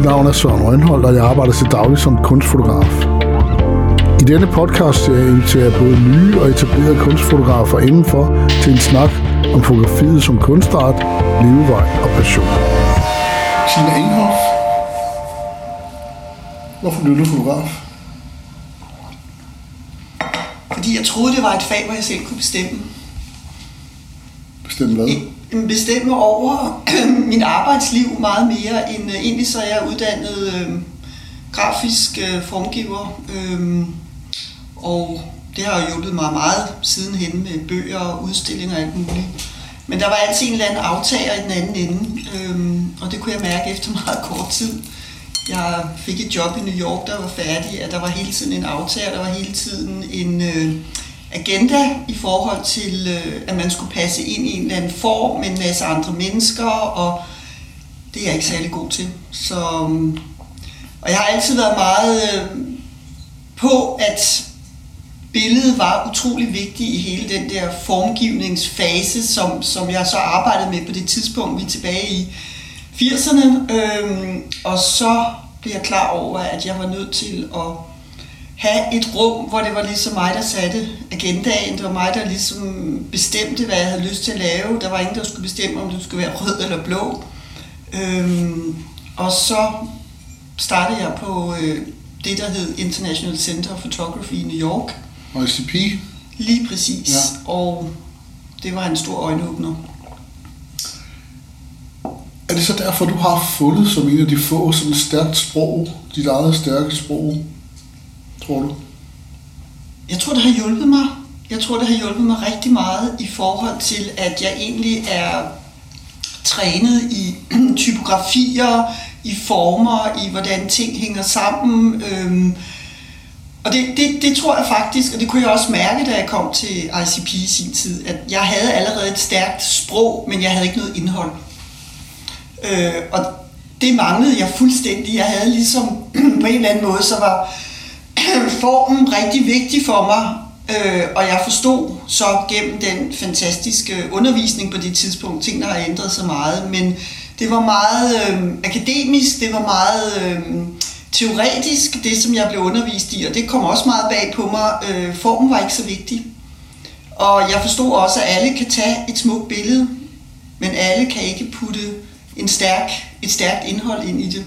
Mit navn er Søren Rønholdt, og jeg arbejder til daglig som kunstfotograf. I denne podcast jeg inviterer både nye og etablerede kunstfotografer indenfor til en snak om fotografiet som kunstart, levevej og passion. Tina Inghoff, hvorfor blev du fotograf? Fordi jeg troede, det var et fag, hvor jeg selv kunne bestemme. Bestemme hvad? Bestemme over min arbejdsliv meget mere end øh, egentlig så er jeg uddannet øh, grafisk øh, formgiver øh, og det har hjulpet mig meget sidenhen med bøger og udstillinger og alt muligt. Men der var altid en eller anden aftager i den anden ende, øh, og det kunne jeg mærke efter meget kort tid. Jeg fik et job i New York, der var færdig, at der var hele tiden en aftager, der var hele tiden en... Øh, agenda i forhold til, øh, at man skulle passe ind i en eller anden form med en masse andre mennesker, og det er jeg ikke særlig god til. Så, øhm, og jeg har altid været meget øh, på, at billedet var utrolig vigtigt i hele den der formgivningsfase, som, som jeg så arbejdede med på det tidspunkt, vi er tilbage i 80'erne. Øhm, og så blev jeg klar over, at jeg var nødt til at have et rum, hvor det var ligesom mig, der satte agendaen. Det var mig, der ligesom bestemte, hvad jeg havde lyst til at lave. Der var ingen, der skulle bestemme, om det skulle være rød eller blå. Øhm, og så startede jeg på øh, det, der hed International Center of Photography i New York. ICP? Lige præcis. Ja. Og det var en stor øjenåbner. Er det så derfor, du har fundet som en af de få sådan stærkt sprog, dit eget stærke sprog, tror du? Jeg tror, det har hjulpet mig. Jeg tror, det har hjulpet mig rigtig meget i forhold til, at jeg egentlig er trænet i typografier, i former, i hvordan ting hænger sammen. Øhm, og det, det, det tror jeg faktisk, og det kunne jeg også mærke, da jeg kom til ICP i sin tid, at jeg havde allerede et stærkt sprog, men jeg havde ikke noget indhold. Øh, og det manglede jeg fuldstændig. Jeg havde ligesom på en eller anden måde, så var formen rigtig vigtig for mig, øh, og jeg forstod så gennem den fantastiske undervisning på det tidspunkt, tingene har ændret sig meget, men det var meget øh, akademisk, det var meget øh, teoretisk, det som jeg blev undervist i, og det kom også meget bag på mig. Øh, formen var ikke så vigtig. Og jeg forstod også, at alle kan tage et smukt billede, men alle kan ikke putte en stærk, et stærkt indhold ind i det.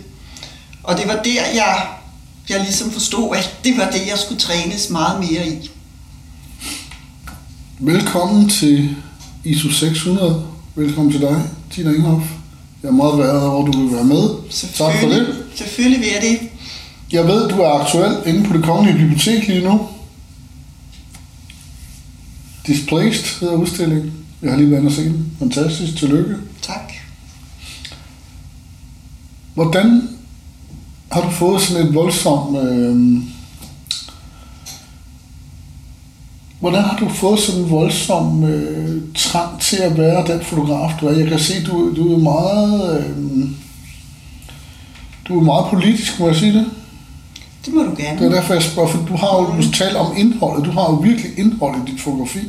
Og det var der, jeg jeg ligesom forstod, at det var det, jeg skulle trænes meget mere i. Velkommen til ISO 600. Velkommen til dig, Tina Inghoff. Jeg er meget glad over, at du vil være med. Tak for det. Selvfølgelig vil jeg det. Jeg ved, du er aktuel inde på det kongelige bibliotek lige nu. Displaced hedder udstillingen. Jeg har lige været inde og se den. Fantastisk. Tillykke. Tak. Hvordan har du fået sådan et voldsomt... Øh, hvordan har du fået sådan en voldsom øh, trang til at være den fotograf, du er? Jeg kan se, du, du er meget... Øh, du er meget politisk, må jeg sige det? Det må du gerne. Det er derfor, jeg spørger, for du har jo du taler om indholdet. Du har jo virkelig indhold i dit fotografi.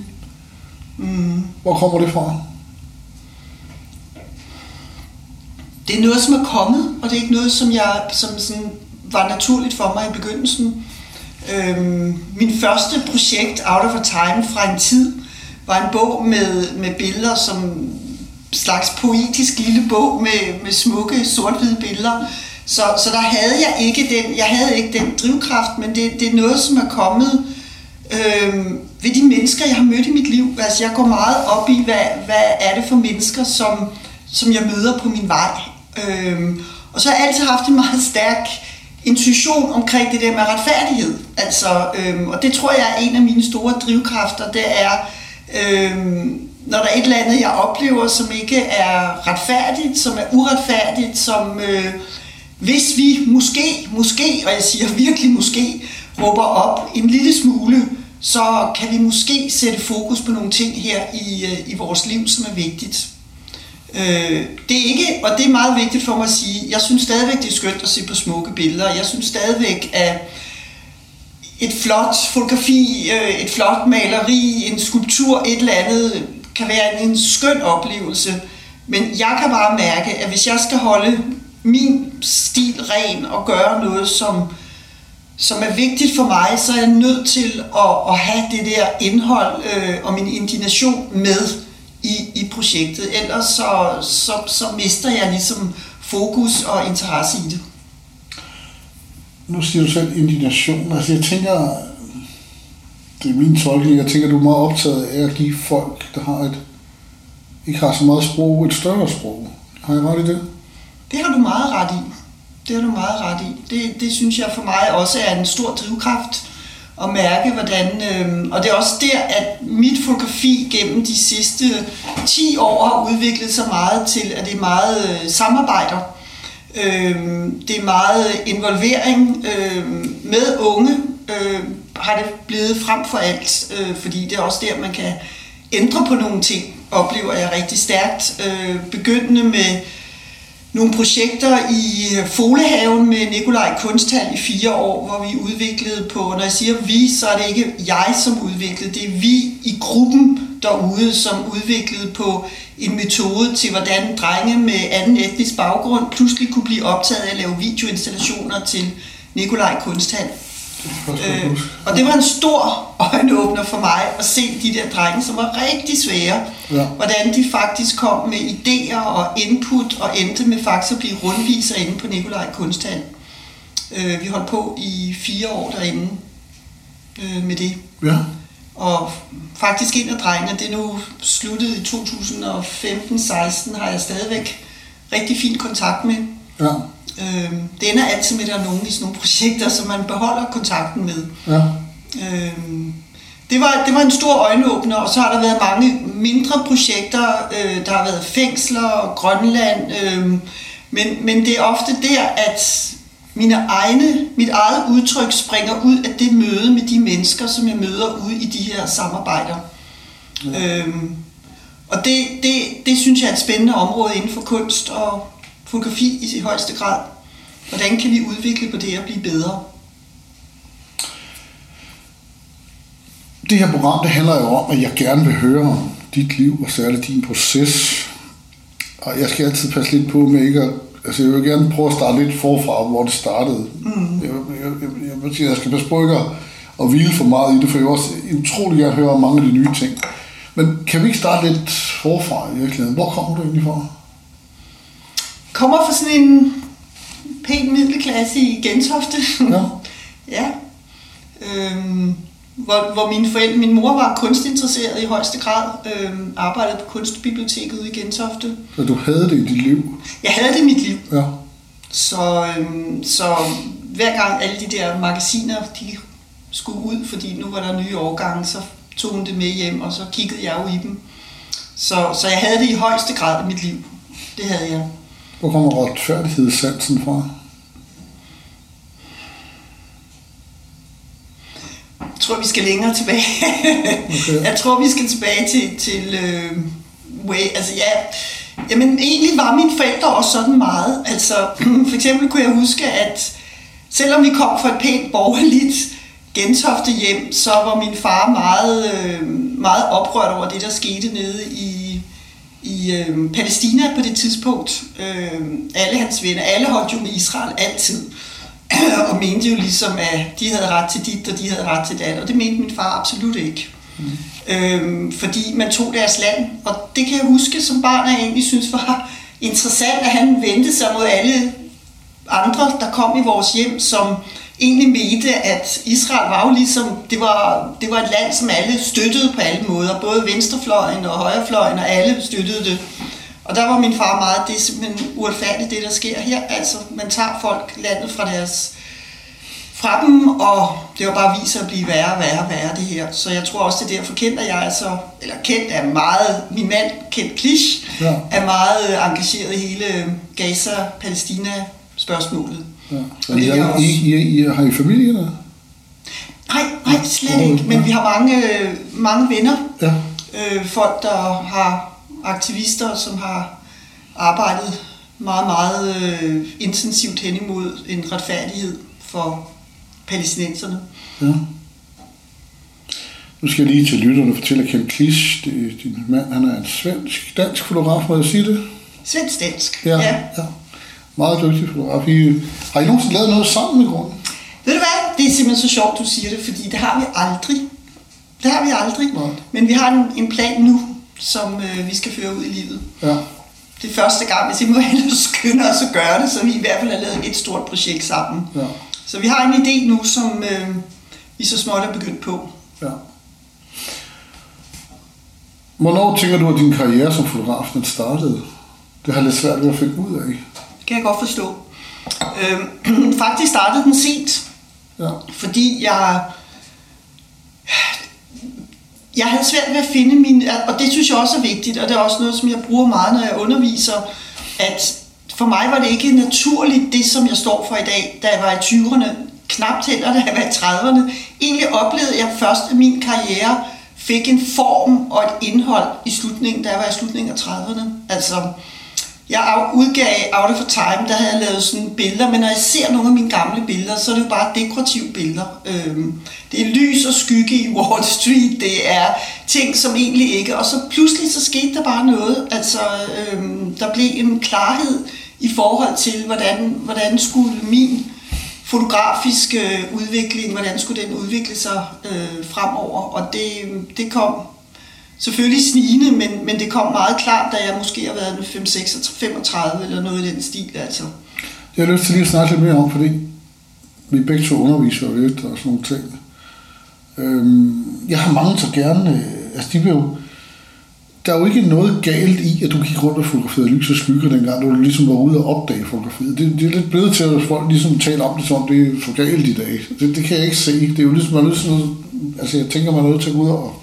Mm. Hvor kommer det fra? Det er noget, som er kommet, og det er ikke noget, som jeg som sådan var naturligt for mig i begyndelsen. Øhm, min første projekt, Out of a Time, fra en tid, var en bog med, med billeder som slags poetisk lille bog med, med smukke sort-hvide billeder. Så, så der havde jeg ikke den, jeg havde ikke den drivkraft, men det, det er noget, som er kommet øhm, ved de mennesker, jeg har mødt i mit liv. Altså jeg går meget op i, hvad, hvad er det for mennesker, som, som jeg møder på min vej. Øhm, og så har jeg altid haft en meget stærk intuition omkring det der med retfærdighed. Altså, øhm, og det tror jeg er en af mine store drivkræfter, det er, øhm, når der er et eller andet, jeg oplever, som ikke er retfærdigt, som er uretfærdigt, som øh, hvis vi måske, måske, og jeg siger virkelig måske, råber op en lille smule, så kan vi måske sætte fokus på nogle ting her i, øh, i vores liv, som er vigtigt. Øh, det er ikke, og det er meget vigtigt for mig at sige, jeg synes stadigvæk, det er skønt at se på smukke billeder. Jeg synes stadigvæk, at et flot fotografi, øh, et flot maleri, en skulptur, et eller andet, kan være en skøn oplevelse. Men jeg kan bare mærke, at hvis jeg skal holde min stil ren og gøre noget, som, som er vigtigt for mig, så er jeg nødt til at, at have det der indhold øh, og min indignation med i, i projektet. Ellers så, så, så mister jeg ligesom fokus og interesse i det. Nu siger du selv indignation. Altså jeg tænker, det er min tolkning, jeg tænker, du er meget optaget af at give folk, der har et, ikke har så meget sprog, et større sprog. Har jeg ret i det? Det har du meget ret i. Det har du meget ret i. Det, det synes jeg for mig også er en stor drivkraft at mærke, hvordan... Øh, og det er også der, at mit fotografi gennem de sidste 10 år har udviklet sig meget til, at det er meget øh, samarbejder. Øh, det er meget involvering øh, med unge, øh, har det blevet frem for alt, øh, fordi det er også der, man kan ændre på nogle ting, oplever jeg rigtig stærkt. Øh, begyndende med nogle projekter i øh, Folehaven med Nikolaj Kunsthal i fire år, hvor vi udviklede på, når jeg siger vi, så er det ikke jeg, som udviklede, det er vi i gruppen derude, som udviklede på en metode til, hvordan drenge med anden etnisk baggrund pludselig kunne blive optaget af at lave videoinstallationer til Nikolaj Kunsthal. Øh, og det var en stor øjenåbner for mig at se de der drenge, som var rigtig svære. Ja. Hvordan de faktisk kom med idéer og input og endte med faktisk at blive rundviser inde på Nikolaj Kunsthal. Øh, vi holdt på i fire år derinde øh, med det. Ja. Og faktisk en af drengene, det er nu sluttet i 2015-16, har jeg stadigvæk rigtig fin kontakt med. Ja. Øh, det ender altid med, at der er nogen i sådan nogle projekter, som man beholder kontakten med. Ja. Øh, det, var, det var en stor øjenåbner, og så har der været mange mindre projekter. Øh, der har været fængsler og Grønland. Øh, men, men det er ofte der, at mine egne, mit eget udtryk springer ud af det møde med de mennesker, som jeg møder ude i de her samarbejder. Ja. Øhm, og det, det, det synes jeg er et spændende område inden for kunst og fotografi i, i højeste grad. Hvordan kan vi udvikle på det og blive bedre? Det her program det handler jo om, at jeg gerne vil høre om dit liv, og særligt din proces. Og jeg skal altid passe lidt på med ikke at Altså, jeg vil gerne prøve at starte lidt forfra, hvor det startede. Mm. Jeg, jeg, jeg, jeg, jeg, jeg skal passe på ikke at, at hvile for meget i det, for jeg vil også utrolig gerne høre om mange af de nye ting. Men kan vi ikke starte lidt forfra i virkeligheden? Hvor kommer du egentlig fra? Kommer fra sådan en pæn middelklasse i Gentofte. Ja. ja. Øhm, hvor, hvor mine forældre, min mor var kunstinteresseret i højeste grad, øhm, arbejdede på kunstbiblioteket ude i Gentofte. Så du havde det i dit liv? Jeg havde det i mit liv. Ja. Så, øhm, så hver gang alle de der magasiner, de skulle ud, fordi nu var der nye årgange, så tog hun det med hjem, og så kiggede jeg jo i dem. Så, så jeg havde det i højeste grad i mit liv. Det havde jeg. Hvor kommer retfærdighedssansen fra? Jeg tror, vi skal længere tilbage. Okay. jeg tror, vi skal tilbage til, til øh, way. Altså, ja, jamen, egentlig var mine forældre også sådan meget. Altså, for eksempel kunne jeg huske, at selvom vi kom fra et pænt borgerligt Gentofte hjem, så var min far meget, øh, meget oprørt over det, der skete nede i, i øh, Palæstina på det tidspunkt. Øh, alle hans venner, alle holdt jo med Israel altid. og mente jo ligesom, at de havde ret til dit, og de havde ret til dat, og det mente min far absolut ikke. Mm. Øhm, fordi man tog deres land, og det kan jeg huske som barn, at jeg egentlig synes var interessant, at han vendte sig mod alle andre, der kom i vores hjem, som egentlig mente, at Israel var jo ligesom, det var, det var et land, som alle støttede på alle måder, både venstrefløjen og højrefløjen, og alle støttede det. Og der var min far meget, det er simpelthen uretfærdigt, det der sker her. Altså, man tager folk landet fra deres fra dem, og det var bare vist at blive værre og værre og værre det her. Så jeg tror også, det er derfor kendt, at jeg så, eller kendt er meget, min mand, Kent Klisch, ja. er meget engageret i hele Gaza-Palæstina-spørgsmålet. Ja. Og det er I, I, I, I, har I familie der? Nej, nej, slet ikke. Men vi har mange, mange venner. Ja. Øh, folk, der har aktivister, som har arbejdet meget, meget øh, intensivt hen imod en retfærdighed for palæstinenserne. Ja. Nu skal jeg lige til lytterne fortælle, at Kjeld Klisch, det din mand, han er en svensk, dansk fotograf, må jeg sige det? Svensk-dansk, ja. ja. ja. Meget dygtig fotograf. I, har I nogensinde lavet noget sammen i grunden? Ved du hvad? Det er simpelthen så sjovt, du siger det, fordi det har vi aldrig. Det har vi aldrig. Nej. Men vi har en, en plan nu, som øh, vi skal føre ud i livet. Ja. Det er første gang, hvis I må ellers skynde os at gøre det, så vi i hvert fald har lavet et stort projekt sammen. Ja. Så vi har en idé nu, som øh, vi så småt er begyndt på. ja. Hvornår tænker du, at din karriere som fotograf den startede? Det har lidt svært ved at finde ud af. Kan jeg godt forstå. Øh, faktisk startede den sent, Ja. fordi jeg jeg havde svært ved at finde min, og det synes jeg også er vigtigt, og det er også noget, som jeg bruger meget, når jeg underviser, at for mig var det ikke naturligt, det som jeg står for i dag, da jeg var i 20'erne, knapt heller, da jeg var i 30'erne. Egentlig oplevede jeg først, at min karriere fik en form og et indhold i slutningen, da jeg var i slutningen af 30'erne. Altså, jeg udgav Out of Time, der havde jeg lavet sådan billeder, men når jeg ser nogle af mine gamle billeder, så er det jo bare dekorative billeder. Øhm, det er lys og skygge i Wall Street, det er ting, som egentlig ikke... Og så pludselig så skete der bare noget. Altså, øhm, der blev en klarhed i forhold til, hvordan, hvordan skulle min fotografiske udvikling, hvordan skulle den udvikle sig øh, fremover. Og det, det kom selvfølgelig snigende, men, men det kom meget klart, da jeg måske har været 5, 6, 35 eller noget i den stil. Altså. Jeg har lyst til lige at snakke lidt mere om, fordi vi begge to underviser jo lidt og sådan nogle ting. Øhm, jeg har mange så gerne, øh, altså de vil jo, der er jo ikke noget galt i, at du gik rundt og fotograferede lys og skygge dengang, du ligesom var ude og opdage fotografiet. Det, det er lidt blevet til, at folk ligesom taler om det, som det er for galt i dag. Det, det kan jeg ikke se. Det er jo ligesom, man er nødt til altså jeg tænker, man er nødt til at gå ud og,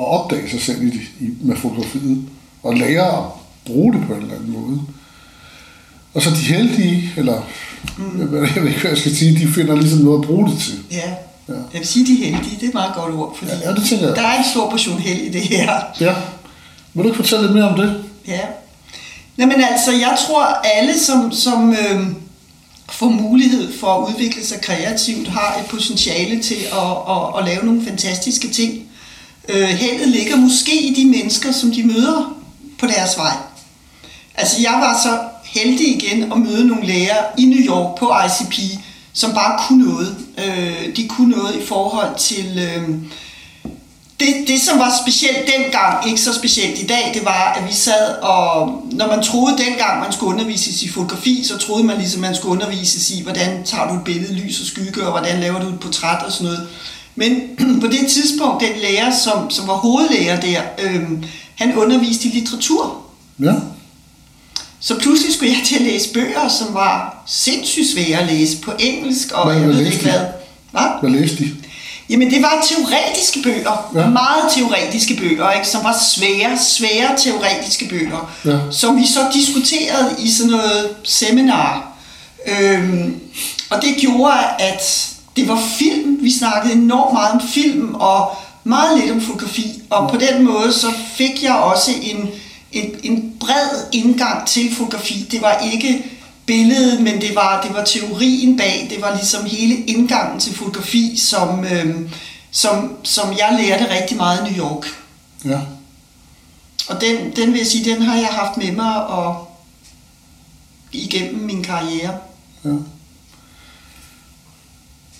og opdage sig selv i, i, med fotografiet, og lære at bruge det på en eller anden måde. Og så de heldige, eller mm. jeg ved ikke, hvad jeg skal sige, de finder ligesom noget at bruge det til. Ja. Ja. Jeg vil sige, de heldige. Det er et meget godt ord, fordi Ja, ja, det tænker jeg. der er en stor portion held i det her. Ja. Vil du ikke fortælle lidt mere om det? Ja. Jamen altså, jeg tror, alle, som, som øh, får mulighed for at udvikle sig kreativt, har et potentiale til at, at, at lave nogle fantastiske ting. Øh, heldet ligger måske i de mennesker, som de møder på deres vej. Altså, jeg var så heldig igen at møde nogle lærere i New York på ICP, som bare kunne noget. Øh, de kunne noget i forhold til... Øh, det, det, som var specielt dengang, ikke så specielt i dag, det var, at vi sad og, når man troede dengang, man skulle undervises i fotografi, så troede man ligesom, man skulle undervises i, hvordan tager du et billede, lys og skygge, og hvordan laver du et portræt og sådan noget. Men på det tidspunkt, den lærer, som, som var hovedlærer der, øhm, han underviste i litteratur. Ja. Så pludselig skulle jeg til at læse bøger, som var sindssygt svære at læse på engelsk, og Hvad- jeg hvad ved ikke hvad. Hvad? Hvad læste de? Jamen, det var teoretiske bøger. Ja. Meget teoretiske bøger, ikke? som var svære, svære teoretiske bøger. Ja. Som vi så diskuterede i sådan noget seminar. Øhm, og det gjorde, at det var film. Vi snakkede enormt meget om film, og meget lidt om fotografi. Og på den måde, så fik jeg også en, en, en bred indgang til fotografi. Det var ikke billedet, men det var, det var teorien bag, det var ligesom hele indgangen til fotografi, som, øhm, som, som jeg lærte rigtig meget i New York. Ja. Og den, den vil jeg sige, den har jeg haft med mig og igennem min karriere. ja.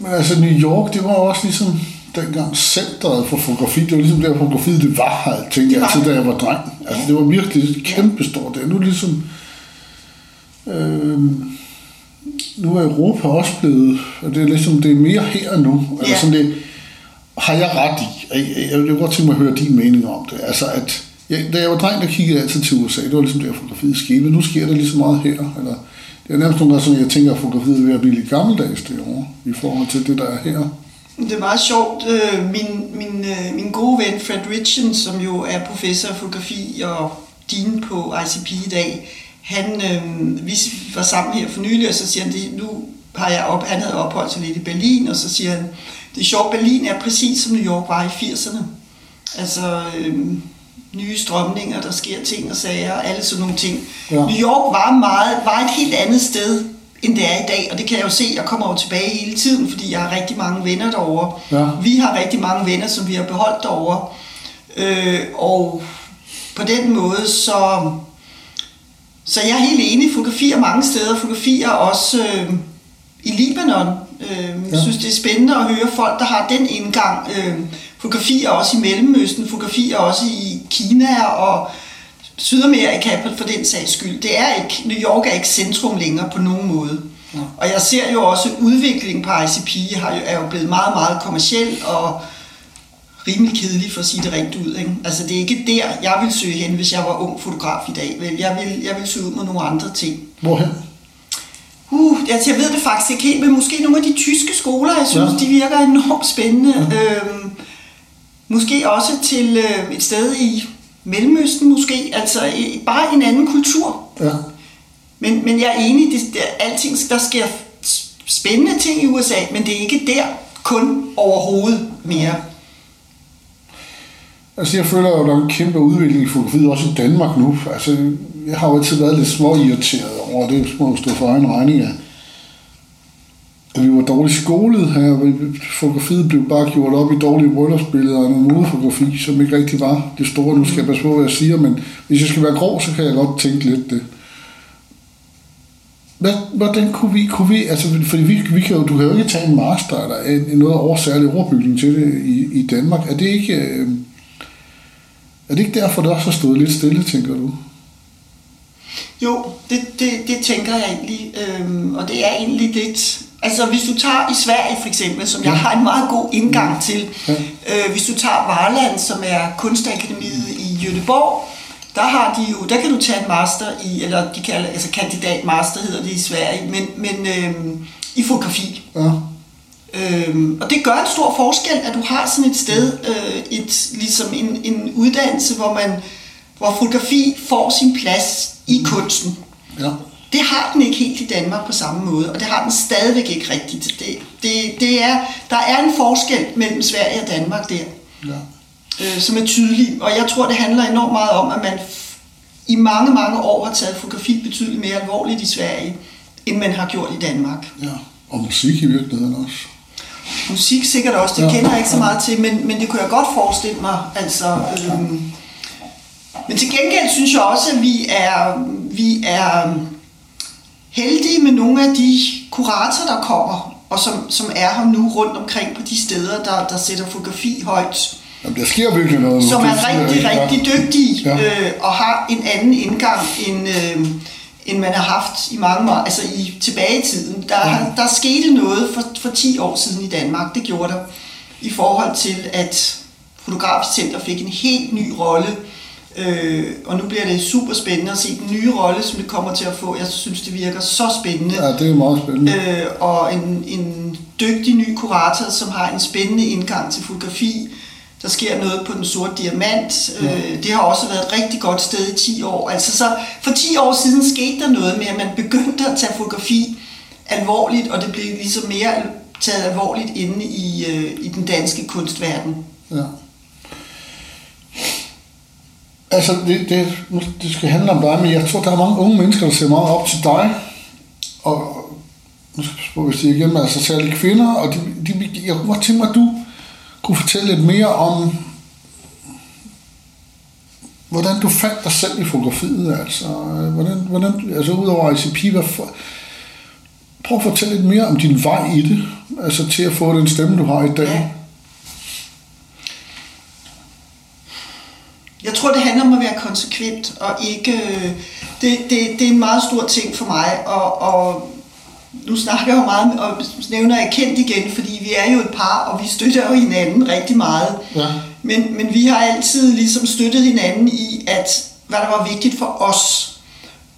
Men altså New York, det var også ligesom dengang centret for fotografi. Det var ligesom der fotografiet, det var tænkte Det jeg det. da jeg var dreng. Altså det var virkelig kæmpestort. Det er nu ligesom... Øh, nu er Europa også blevet, og det er ligesom, det er mere her nu. Altså Ja. sådan det, har jeg ret i? Jeg, jeg godt tænke mig at høre din mening om det. Altså at, jeg, da jeg var dreng, der kiggede jeg altid til USA. Det var ligesom der fotografiet skete. Men nu sker der lige så meget her. Eller, det er nærmest nogle gange sådan, jeg tænker, at fotografiet er ved at blive lidt gammeldags derovre, i forhold til det, der er her. Det er meget sjovt. Øh, min, min, øh, min gode ven Fred Ritchen, som jo er professor i fotografi og dean på ICP i dag, han, øh, vi var sammen her for nylig, og så siger han, det, nu har jeg op, han havde opholdt sig lidt i Berlin, og så siger han, det er sjovt, Berlin er præcis som New York var i 80'erne. Altså øh, nye strømninger, der sker ting og sager, alle sådan nogle ting. Ja. New York var, meget, var et helt andet sted, end det er i dag, og det kan jeg jo se, jeg kommer jo tilbage hele tiden, fordi jeg har rigtig mange venner derovre. Ja. Vi har rigtig mange venner, som vi har beholdt derovre. Øh, og på den måde, så så jeg er helt enig. Fotografier mange steder. Fotografier også øh, i Libanon. Øh, jeg Ja. synes, det er spændende at høre folk, der har den indgang. Øh, fotografier også i Mellemøsten. Fotografier også i Kina og Sydamerika for den sags skyld. Det er ikke, New York er ikke centrum længere på nogen måde. Ja. Og jeg ser jo også, udviklingen på ICP har jo, er jo blevet meget, meget kommersiel og rimelig kedelig for at sige det rent ud. Ikke? Altså det er ikke der, jeg vil søge hen, hvis jeg var ung fotograf i dag. Jeg vil, jeg vil søge ud med nogle andre ting. Hvorhen? Uh, altså jeg ved det faktisk ikke helt, men måske nogle af de tyske skoler, jeg synes, Ja. de virker enormt spændende. Ja. Øhm, måske også til øh, et sted i Mellemøsten måske, altså i, bare en anden kultur. Ja. Men, men jeg er enig, det, det, alting, der sker spændende ting i USA, men det er ikke der kun overhovedet mere. Altså, jeg føler jo, at der er en kæmpe udvikling i fotografiet, også i Danmark nu. Altså, jeg har jo altid været lidt småirriteret over det, må stå for egen regning af. At vi var dårligt skolet her. Fotografiet blev bare gjort op i dårlige bryllupsbilleder og noget modefotografi, som ikke rigtig var det store. Nu skal jeg passe på, hvad jeg siger, men hvis jeg skal være grov, så kan jeg godt tænke lidt det. Hvad, hvordan kunne vi, kunne vi altså, fordi vi, vi kan jo, du kan jo ikke tage en master eller en noget over særlig overbygning til det i, i Danmark. Er det ikke, øh, er det ikke derfor, det også har stået lidt stille, tænker du? Jo, det, det, det tænker jeg egentlig, øhm, og det er egentlig lidt... Altså hvis du tager i Sverige for eksempel, som jeg Ja. har en meget god indgang til, Ja. øh, hvis du tager Varland, som er kunstakademiet i Göteborg, der har de jo, der kan du tage en master i, eller de kalder, altså kandidat master hedder det i Sverige, men, men øhm, i fotografi. Ja. Øhm, og det gør en stor forskel, at du har sådan et sted, øh, et, ligesom en, en uddannelse, hvor man hvor fotografi får sin plads i kunsten. ja. Det har den ikke helt i Danmark på samme måde, og det har den stadigvæk ikke rigtigt. Det, det, det er, der er en forskel mellem Sverige og Danmark der, ja. øh, som er tydelig. Og jeg tror, det handler enormt meget om, at man i mange, mange år har taget fotografi betydeligt mere alvorligt i Sverige, end man har gjort i Danmark. ja. Og musik i virkeligheden også. Musik sikkert også, det Ja, kender jeg ikke så meget til, men, men det kunne jeg godt forestille mig. Altså, øhm, men til gengæld synes jeg også, at vi er, vi er heldige med nogle af de kuratorer, der kommer, og som, som er her nu rundt omkring på de steder, der, der sætter fotografi højt, Jamen, der sker virkelig noget som er rigtig, rigtig dygtige Ja. øh, og har en anden indgang, end, øh, end man har haft i mange år, altså i tilbage i tiden. Der, ja. der skete noget for, for 10 år siden i Danmark, det gjorde der, i forhold til, at Fotografisk Center fik en helt ny rolle, øh, og nu bliver det super spændende at se den nye rolle, som det kommer til at få. Jeg synes, det virker så spændende Ja, det er meget spændende. øh, og en, en dygtig ny kurator, som har en spændende indgang til fotografi. Der sker noget på den sorte diamant. Øh, det har også været et rigtig godt sted i 10 år. Altså så for 10 år siden skete der noget med, at man begyndte at tage fotografi alvorligt, og det blev ligesom mere taget alvorligt inde i, øh, i den danske kunstverden. Ja. Altså, det, det, det skal handle om dig, men jeg tror, der er mange unge mennesker, der ser meget op til dig. Og nu skal jeg passe hvis de igen, altså særligt kvinder, og de, de, jeg kunne godt tænke mig, at du kunne fortælle lidt mere om, hvordan du fandt dig selv i fotografiet, altså, øh, hvordan, hvordan, altså udover ICP, hvad for, prøv at fortælle lidt mere om din vej i det, altså til at få den stemme, du har i dag. Jeg tror, det handler om at være konsekvent, og ikke... Øh, det, det, det er en meget stor ting for mig, og, og nu snakker jeg jo meget, og nævner jeg kendt igen, fordi vi er jo et par, og vi støtter jo hinanden rigtig meget. Ja. Men, men vi har altid ligesom støttet hinanden i, at hvad der var vigtigt for os.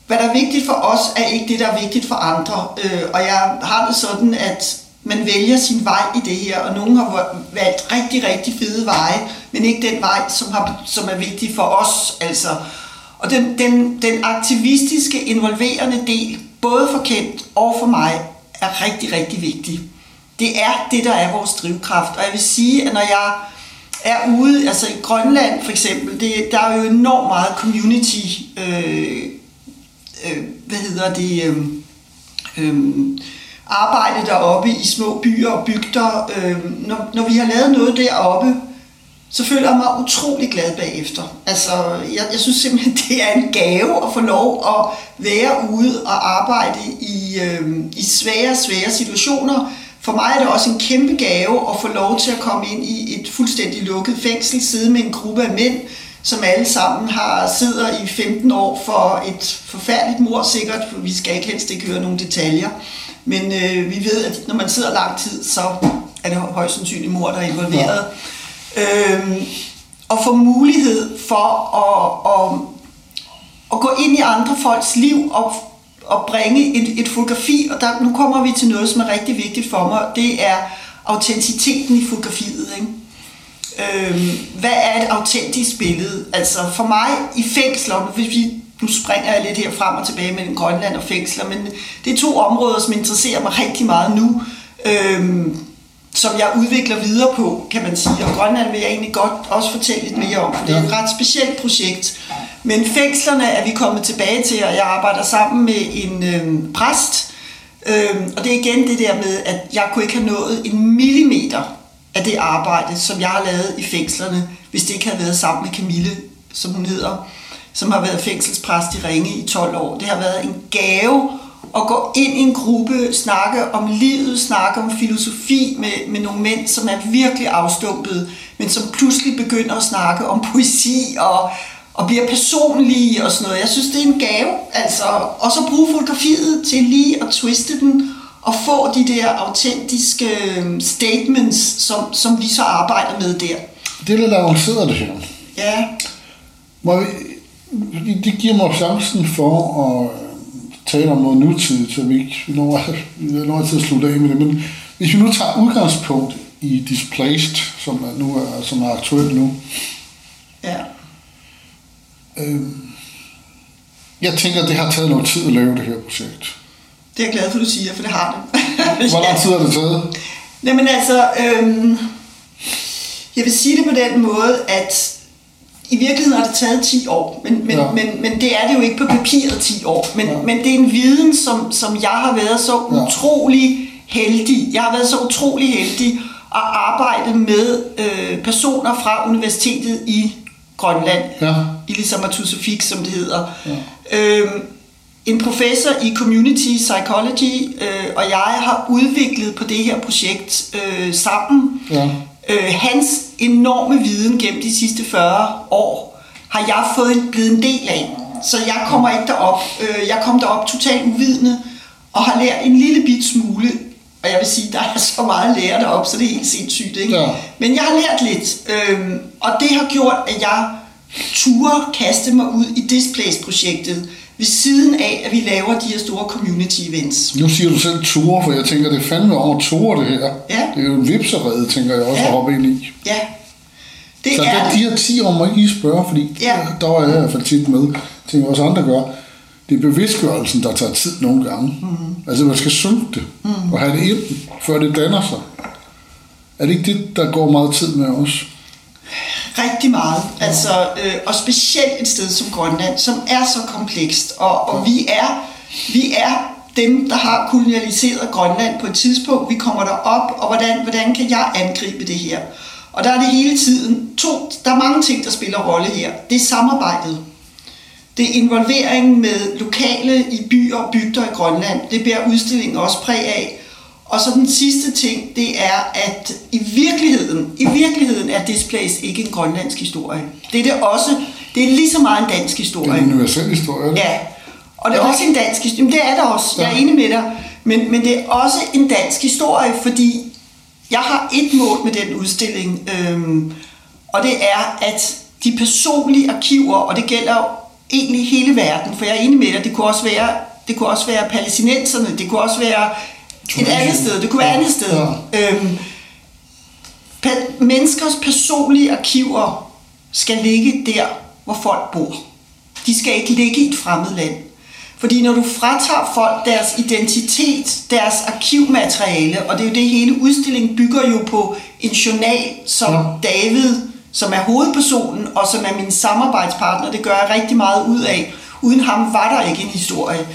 Hvad der er vigtigt for os, er ikke det, der er vigtigt for andre. Øh, og jeg har det sådan, at man vælger sin vej i det her, og nogen har valgt rigtig, rigtig fede veje, men ikke den vej, som, har, som er vigtig for os. Altså. Og den, den, den aktivistiske, involverende del, både for Kent og for mig, er rigtig, rigtig vigtig. Det er det, der er vores drivkraft. Og jeg vil sige, at når jeg er ude, altså i Grønland for eksempel, det, der er jo enormt meget community, øh, øh, hvad hedder det, øh, øh, arbejde deroppe i små byer og bygder. Øh, når, når vi har lavet noget deroppe, så føler jeg mig utrolig glad bagefter. Altså, jeg, jeg synes simpelthen, det er en gave at få lov at være ude og arbejde i, øh, i svære, svære situationer. For mig er det også en kæmpe gave at få lov til at komme ind i et fuldstændig lukket fængsel, sidde med en gruppe af mænd, som alle sammen har sidder i 15 år for et forfærdeligt mor sikkert. Vi skal ikke helst ikke høre nogle detaljer. Men øh, vi ved, at når man sidder lang tid, så er det højst sandsynligt mor, der er involveret. Ja. Øhm, og få mulighed for at, at, at gå ind i andre folks liv og, og bringe et, et fotografi. Og der, nu kommer vi til noget, som er rigtig vigtigt for mig. Det er autenticiteten i fotografiet. Ikke? Øhm, hvad er et autentisk billede? Altså for mig i fængsler, hvis vi nu springer jeg lidt her frem og tilbage mellem Grønland og fængsler, men det er to områder, som interesserer mig rigtig meget nu, øhm, som jeg udvikler videre på, kan man sige. Og Grønland vil jeg egentlig godt også fortælle lidt mere om, for det er et ret specielt projekt. Men fængslerne er vi kommet tilbage til, og jeg arbejder sammen med en øhm, præst, øhm, og det er igen det der med, at jeg kunne ikke have nået en millimeter af det arbejde, som jeg har lavet i fængslerne, hvis det ikke havde været sammen med Camille, som hun hedder som har været fængselspræst i Ringe i 12 år. Det har været en gave at gå ind i en gruppe, snakke om livet, snakke om filosofi med, med nogle mænd, som er virkelig afstumpet, men som pludselig begynder at snakke om poesi og, og bliver personlige og sådan noget. Jeg synes, det er en gave. Altså, og så bruge fotografiet til lige at twiste den og få de der autentiske øhm, statements, som, som vi så arbejder med der. Det er lidt avanceret, det her. Ja. Må vi, det giver mig chancen for at tale om noget nutid, så vi ikke vi når, vi når til at slutte af med det. Men hvis vi nu tager udgangspunkt i Displaced, som er, nu er, som er aktuelt nu. Ja. Øhm, jeg tænker, at det har taget noget tid at lave det her projekt. Det er jeg glad for, at du siger, for det har det. Hvor lang tid har det taget? Jamen altså, øhm, jeg vil sige det på den måde, at i virkeligheden har det taget 10 år, men, men, ja. men, men det er det jo ikke på papiret 10 år. Men, ja. men det er en viden, som, som jeg har været så utrolig heldig. Jeg har været så utrolig heldig at arbejde med øh, personer fra universitetet i Grønland, ja. i Atusafik, som det hedder. Ja. Øhm, en professor i Community Psychology øh, og jeg har udviklet på det her projekt øh, sammen. Ja. Øh, hans enorme viden gennem de sidste 40 år har jeg fået blevet en del af. Så jeg kommer ikke derop. Øh, jeg kom derop totalt uvidende og har lært en lille bit smule. Og jeg vil sige, der er så meget at lære derop, så det er helt sindssygt. Ikke? Ja. Men jeg har lært lidt. Øh, og det har gjort, at jeg turde kaste mig ud i Displaced-projektet ved siden af, at vi laver de her store community events. Nu siger du selv ture, for jeg tænker, det er fandme over ture, det her. Ja. Det er jo en vipserede, tænker jeg også, ja. at hoppe ind i. Ja. Det så er det. de her 10 år må ikke lige spørge, fordi ja. der var jeg i hvert fald tit med, tænker også andre gør. Det er bevidstgørelsen, der tager tid nogle gange. Mm-hmm. Altså man skal synke det, mm-hmm. og have det ind, før det danner sig. Er det ikke det, der går meget tid med os? Rigtig meget. Altså, øh, og specielt et sted som Grønland, som er så komplekst. Og, og vi, er, vi er dem, der har kolonialiseret Grønland på et tidspunkt. Vi kommer derop, og hvordan, hvordan kan jeg angribe det her? Og der er det hele tiden to, der er mange ting, der spiller rolle her. Det er samarbejdet. Det er involveringen med lokale i byer og bygder i Grønland. Det bærer udstillingen også præg af. Og så den sidste ting, det er, at i virkeligheden, i virkeligheden er Displays ikke en grønlandsk historie. Det er det også, det er lige så meget en dansk historie. Det er en universel historie. Ja, og det er ja. også en dansk historie. Men det er det også, jeg er enig med dig. Men, men det er også en dansk historie, fordi jeg har et mål med den udstilling, øhm, og det er, at de personlige arkiver, og det gælder egentlig hele verden, for jeg er enig med dig, det kunne også være, det kunne også være palæstinenserne, det kunne også være et andet sted. Det kunne være et andet sted. Ja. Øhm, pa- menneskers personlige arkiver skal ligge der, hvor folk bor. De skal ikke ligge i et fremmed land. Fordi når du fratager folk deres identitet, deres arkivmateriale, og det er jo det hele udstillingen bygger jo på en journal, som ja. David, som er hovedpersonen, og som er min samarbejdspartner, det gør jeg rigtig meget ud af. Uden ham var der ikke en historie.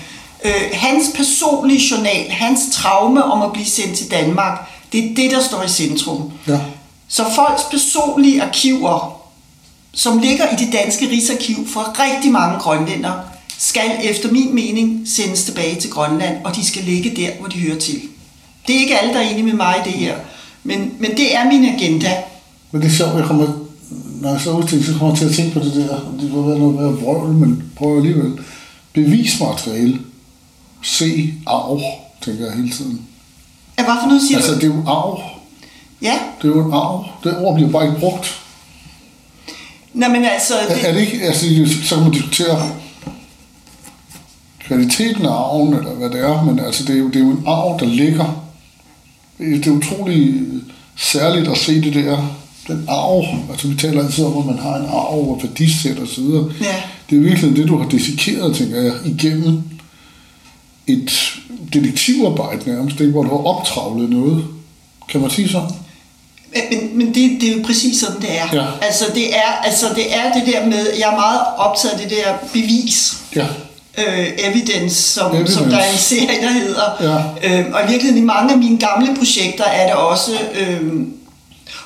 Øh, hans personlige journal, hans traume om at blive sendt til Danmark, det er det, der står i centrum. Ja. Så folks personlige arkiver, som ligger i det danske Rigsarkiv for rigtig mange grønlænder, skal efter min mening sendes tilbage til Grønland, og de skal ligge der, hvor de hører til. Det er ikke alle, der er enige med mig i det her, men, men det er min agenda. Men det er sjovt, jeg kommer, når jeg så udstiller, så kommer jeg til at tænke på det der, det være noget mere vrøvl, men prøv alligevel. Bevismateriale. Se arv, tænker jeg hele tiden. Ja, hvad for noget siger Altså, du? det er jo arv. Ja, Det er jo en arv. Det ord bliver bare ikke brugt. Nå, men altså, Er, det, er det ikke, altså, så kan man diskutere kvaliteten af arven, eller hvad det er, men altså, det er jo, det er jo en arv, der ligger. Det er, det er utrolig særligt at se det der, den arv. Altså, vi taler altid om, at man har en arv og værdisæt og så videre. Ja. Det er virkelig det, du har dissekeret, tænker jeg, igennem et detektivarbejde nærmest, ikke? hvor du har optravlet noget. Kan man sige sådan? men, men det, det er jo præcis sådan, det er. Ja. Altså, det er, altså, det er det der med, jeg er meget optaget af det der bevis, Ja. øh, evidence, som, Evidence. som der er en serie, der hedder. Ja. Øh, og i virkeligheden i mange af mine gamle projekter er det også... Øh,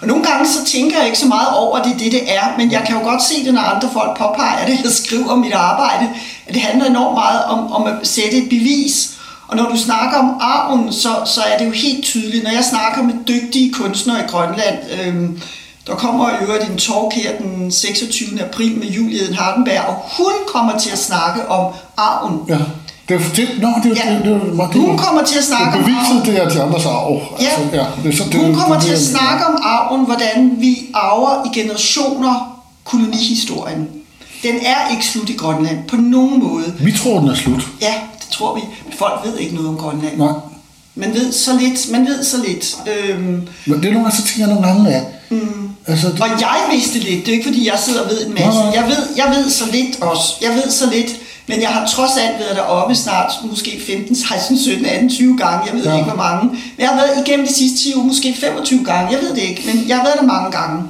og nogle gange så tænker jeg ikke så meget over, at det er det, det er, men jeg kan jo godt se det, når andre folk påpeger det, eller skriver mit arbejde, at det handler enormt meget om, om at sætte et bevis. Og når du snakker om arven, så, så er det jo helt tydeligt. Når jeg snakker med dygtige kunstnere i Grønland, øhm, der kommer i øvrigt en talk her den 26. april med Julie Hardenberg, og hun kommer til at snakke om arven. Ja. Det, er- det, nå, det, Ja. det, det, det, det, det, Hun kommer til at snakke om det beviset, det er de andres arv. Ja. Altså, ja det er så, det, Hun kommer det, til at det- snakke om arven, hvordan vi arver i generationer kolonihistorien. Den er ikke slut i Grønland på nogen måde. Vi tror, den er slut. Ja, det tror vi. Men folk ved ikke noget om Grønland. Nej. Man ved så lidt. Man ved så lidt. Øhm, Men det er nogle gange, så tænker jeg nogle gange, at... Mm. Altså, det, og jeg vidste lidt. Det er ikke, fordi jeg sidder og ved en masse. Nej, nej. Jeg ved, jeg ved så lidt også. Jeg ved så lidt. Men jeg har trods alt været deroppe snart, måske 15, 16, 17, 18, 20 gange. Jeg ved Ja. ikke, hvor mange. Men jeg har været igennem de sidste 10 år, måske 25 gange. Jeg ved det ikke, men jeg har været der mange gange.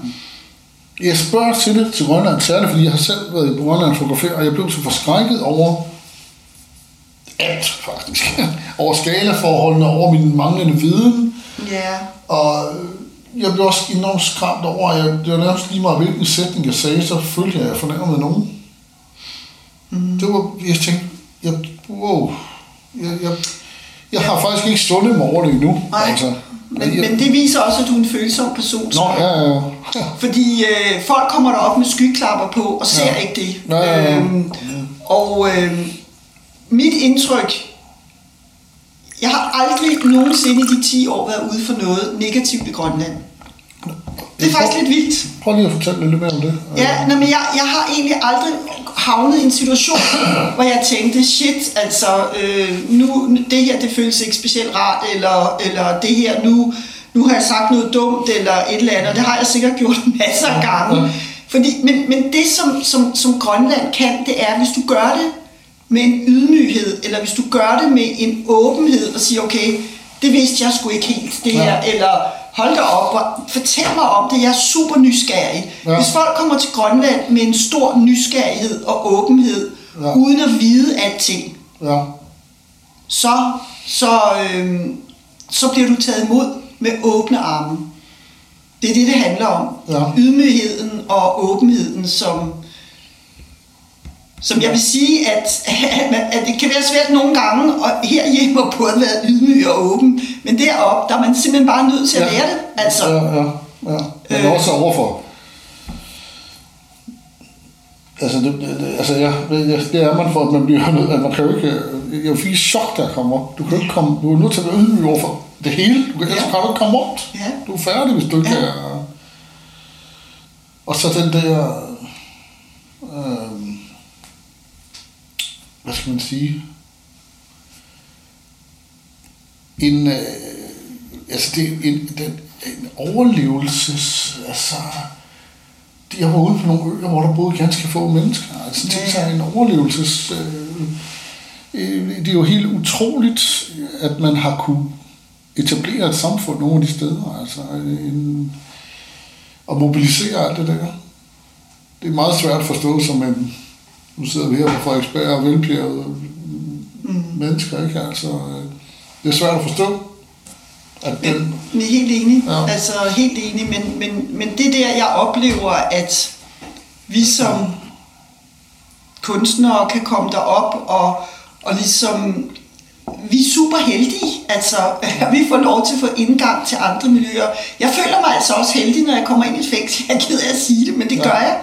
jeg spørger til det til Grønland, særligt fordi jeg har selv været i Grønland og fotograferet, og jeg blev så forskrækket over alt, faktisk. over skalaforholdene, over min manglende viden, Ja. og jeg blev også enormt skræmt over, at jeg, det var nærmest lige meget, hvilken sætning jeg sagde, så følte jeg, at jeg fornærmede nogen. Mm. Det var, jeg tænkte, jeg, wow, jeg, jeg, jeg har faktisk ikke sundet mig over det endnu. Nej. Altså, Men, men det viser også, at du er en følsom person. Nå, ja, ja, ja. Fordi øh, folk kommer derop med skyklapper på og ser Ja. ikke det. Ja, ja, ja. Øhm, og øh, mit indtryk, jeg har aldrig nogensinde i de 10 år været ude for noget negativt i Grønland. Det er faktisk lidt vildt. Prøv lige at fortælle lidt mere om det. Ja, nej, men jeg, jeg har egentlig aldrig havnet i en situation, hvor jeg tænkte, shit, altså, øh, nu, det her, det føles ikke specielt rart, eller, eller det her, nu, nu har jeg sagt noget dumt, eller et eller andet, og det har jeg sikkert gjort masser af gange. Fordi, men, men det, som, som, som Grønland kan, det er, hvis du gør det med en ydmyghed, eller hvis du gør det med en åbenhed, og siger, okay, det vidste jeg sgu ikke helt, det her, Ja. eller hold da op, og fortæl mig om det, jeg er super nysgerrig. Ja. Hvis folk kommer til Grønland med en stor nysgerrighed og åbenhed, Ja. uden at vide alting, Ja. så, så, øhm, så bliver du taget imod med åbne arme. Det er det, det handler om. Ja. Ydmygheden og åbenheden, som, som jeg vil sige, at, at det kan være svært nogle gange, og herhjemme at både være ydmyg og åben, men deroppe, der er man simpelthen bare nødt til at lære det. Altså, Ja, ja, ja. Men Øh. også overfor. Altså, det, det, altså ja, det, det er man for, at man bliver nødt, at man kan jo ikke, jeg er jo fik chok, der kommer. Du kan ikke komme, du er nødt til at være ydmyg overfor det hele. Du kan, Ja. kan du ikke komme rundt. Ja. Du er færdig, hvis du ikke Ja. er... Og så den der... Øh, hvad skal man sige? En, øh, altså det er en, den, en overlevelses, altså, jeg var ude på nogle øer, hvor der boede ganske få mennesker. Altså, tænk sig en overlevelses... Øh, øh, det er jo helt utroligt, at man har kunne etablere et samfund nogle af de steder. Altså, en, og mobilisere alt det der. Det er meget svært at forstå som en... Nu sidder vi her på Frederiksberg og velpjerde mm. mennesker, ikke? Altså, øh, det er svært at forstå. At den, Men helt enig. Ja. Ja. Altså helt enig, men, men, men det der, jeg oplever, at vi som kunstnere kan komme derop og, og ligesom vi er super heldige, altså at vi får lov til at få indgang til andre miljøer. Jeg føler mig altså også heldig, når jeg kommer ind i et fængsel. Jeg er ked af at sige det, men det Ja. ja. gør jeg.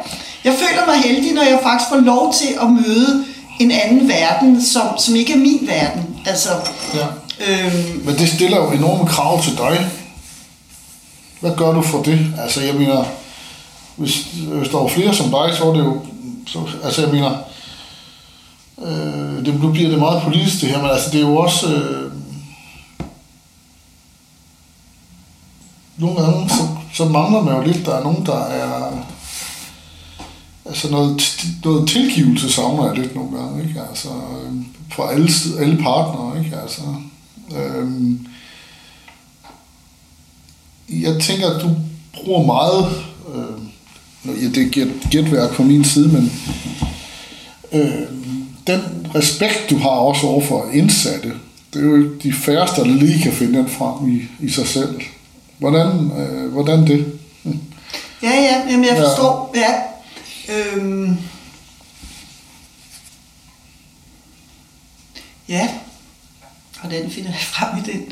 Jeg føler mig heldig, når jeg faktisk får lov til at møde en anden verden, som, som ikke er min verden. Altså, ja. øhm, Men det stiller jo enorme krav til dig. Hvad gør du for det? Altså, jeg mener, hvis, hvis der var flere som dig, så var det jo... Så, altså, jeg mener, øh, det, nu bliver det meget politisk det her, men altså, det er jo også... Øh, nogle gange, så, så mangler man jo lidt, der er nogen, der er... Altså noget, noget tilgivelse savner jeg lidt nogle gange, ikke? Altså, øh, fra alle, alle partnere, ikke? Altså, øhm, jeg tænker, at du bruger meget, øh, ja, det er gæt, gætværk fra min side, men øh, den respekt, du har også overfor indsatte, det er jo ikke de færreste, der lige kan finde den frem i, i sig selv. Hvordan, øh, hvordan det? Ja, ja, jamen jeg forstår. Ja. Øhm. Ja. Hvordan finder jeg frem i den?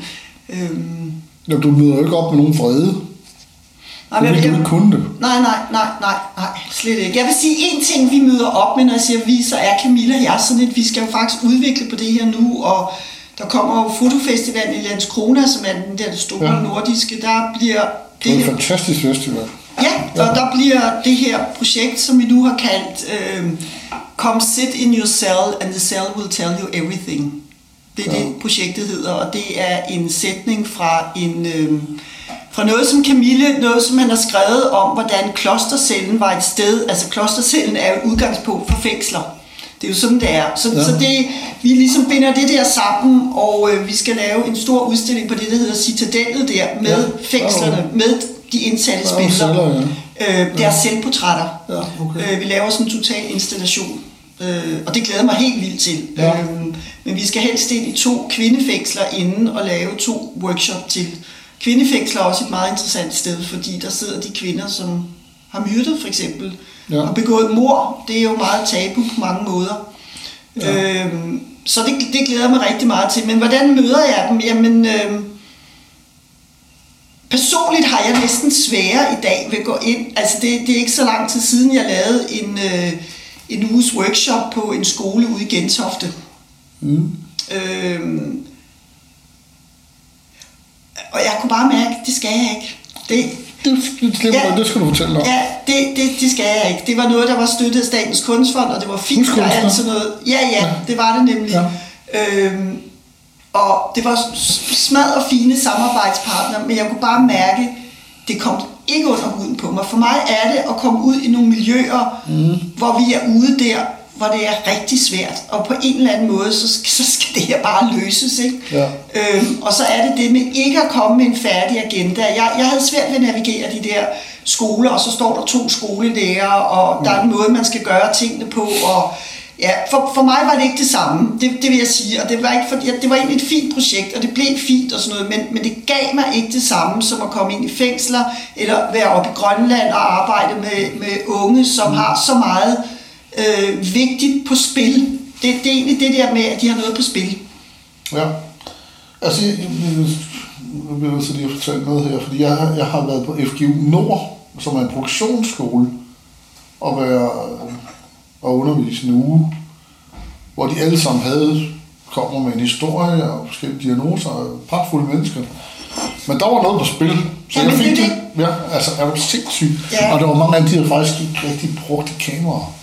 Øhm. Jamen, du møder jo ikke op med nogen vrede. Nej, Det men jeg, du kunne det. nej, nej, nej, nej, nej, slet ikke. Jeg vil sige en ting, vi møder op med, når jeg siger vi, så er Camilla og jeg sådan et, vi skal jo faktisk udvikle på det her nu, og der kommer jo Fotofestivalen i Landskrona, som er den der store Ja. nordiske, der bliver Det er en det, fantastisk festival. Ja, og der bliver det her projekt, som vi nu har kaldt øh, Come sit in your cell, and the cell will tell you everything. Det er Ja. det, projektet hedder, og det er en sætning fra en... Øh, fra noget som Camille, noget som han har skrevet om, hvordan klostercellen var et sted, altså klostercellen er jo et udgangspunkt for fængsler. Det er jo sådan, det er. Så, Ja. så det, vi ligesom binder det der sammen, og øh, vi skal lave en stor udstilling på det, der hedder Citadellet der, med ja. fængslerne, med de indsattes Ja, celler, ja. Øh, deres selvportrætter. Ja, okay. Øh, vi laver sådan en total installation, øh, og det glæder mig helt vildt til. Ja. Øh, men vi skal helst ind i to kvindefængsler inden og lave to workshop til. Kvindefængsler er også et meget interessant sted, fordi der sidder de kvinder, som har myrdet for eksempel, Ja. ja. og begået mor. Det er jo meget tabu på mange måder. Ja. Ja. Øhm, så det, det glæder jeg mig rigtig meget til. Men hvordan møder jeg dem? Jamen, øhm, personligt har jeg næsten sværere i dag ved at gå ind. Altså, det, det er ikke så lang tid siden, jeg lavede en, øh, en uges workshop på en skole ude i Gentofte. Mm. Øhm, og jeg kunne bare mærke, det skal jeg ikke. Det, Det, det, det, Ja. det skal du fortælle om. Ja, det, det, det skal jeg ikke. Det var noget, der var støttet af Statens Kunstfond, og det var fint, og alt sådan noget. Ja, ja, Ja. det var det nemlig. Ja. Øhm, og det var smad og fine samarbejdspartnere, men jeg kunne bare mærke, det kom ikke under huden på mig. For mig er det at komme ud i nogle miljøer, mm. hvor vi er ude der, hvor det er rigtig svært. Og på en eller anden måde, så, så skal det her bare løses. Ikke? Ja. Øhm, og så er det det med ikke at komme med en færdig agenda. Jeg, jeg havde svært ved at navigere de der skoler, og så står der to skolelærer, og der er en måde, man skal gøre tingene på. Og ja, for, for mig var det ikke det samme, det, det vil jeg sige. Og det var, ikke for, ja, det var egentlig et fint projekt, og det blev fint og sådan noget, men, men det gav mig ikke det samme som at komme ind i fængsler, eller være oppe i Grønland og arbejde med, med unge, som har så meget øh, vigtigt på spil. Det, det er egentlig det der med, at de har noget på spil. Ja. Altså, jeg, nu bliver jeg så lige at fortælle noget her, fordi jeg, jeg har været på FGU Nord, som er en produktionsskole, og være og undervise en uge, hvor de alle sammen havde, kommer med en historie og forskellige diagnoser og pragtfulde mennesker. Men der var noget på spil, så jeg fik det. Ja, altså er du sindssygt. Ja. Og der var mange af dem, de havde faktisk ikke rigtig brugt kameraer.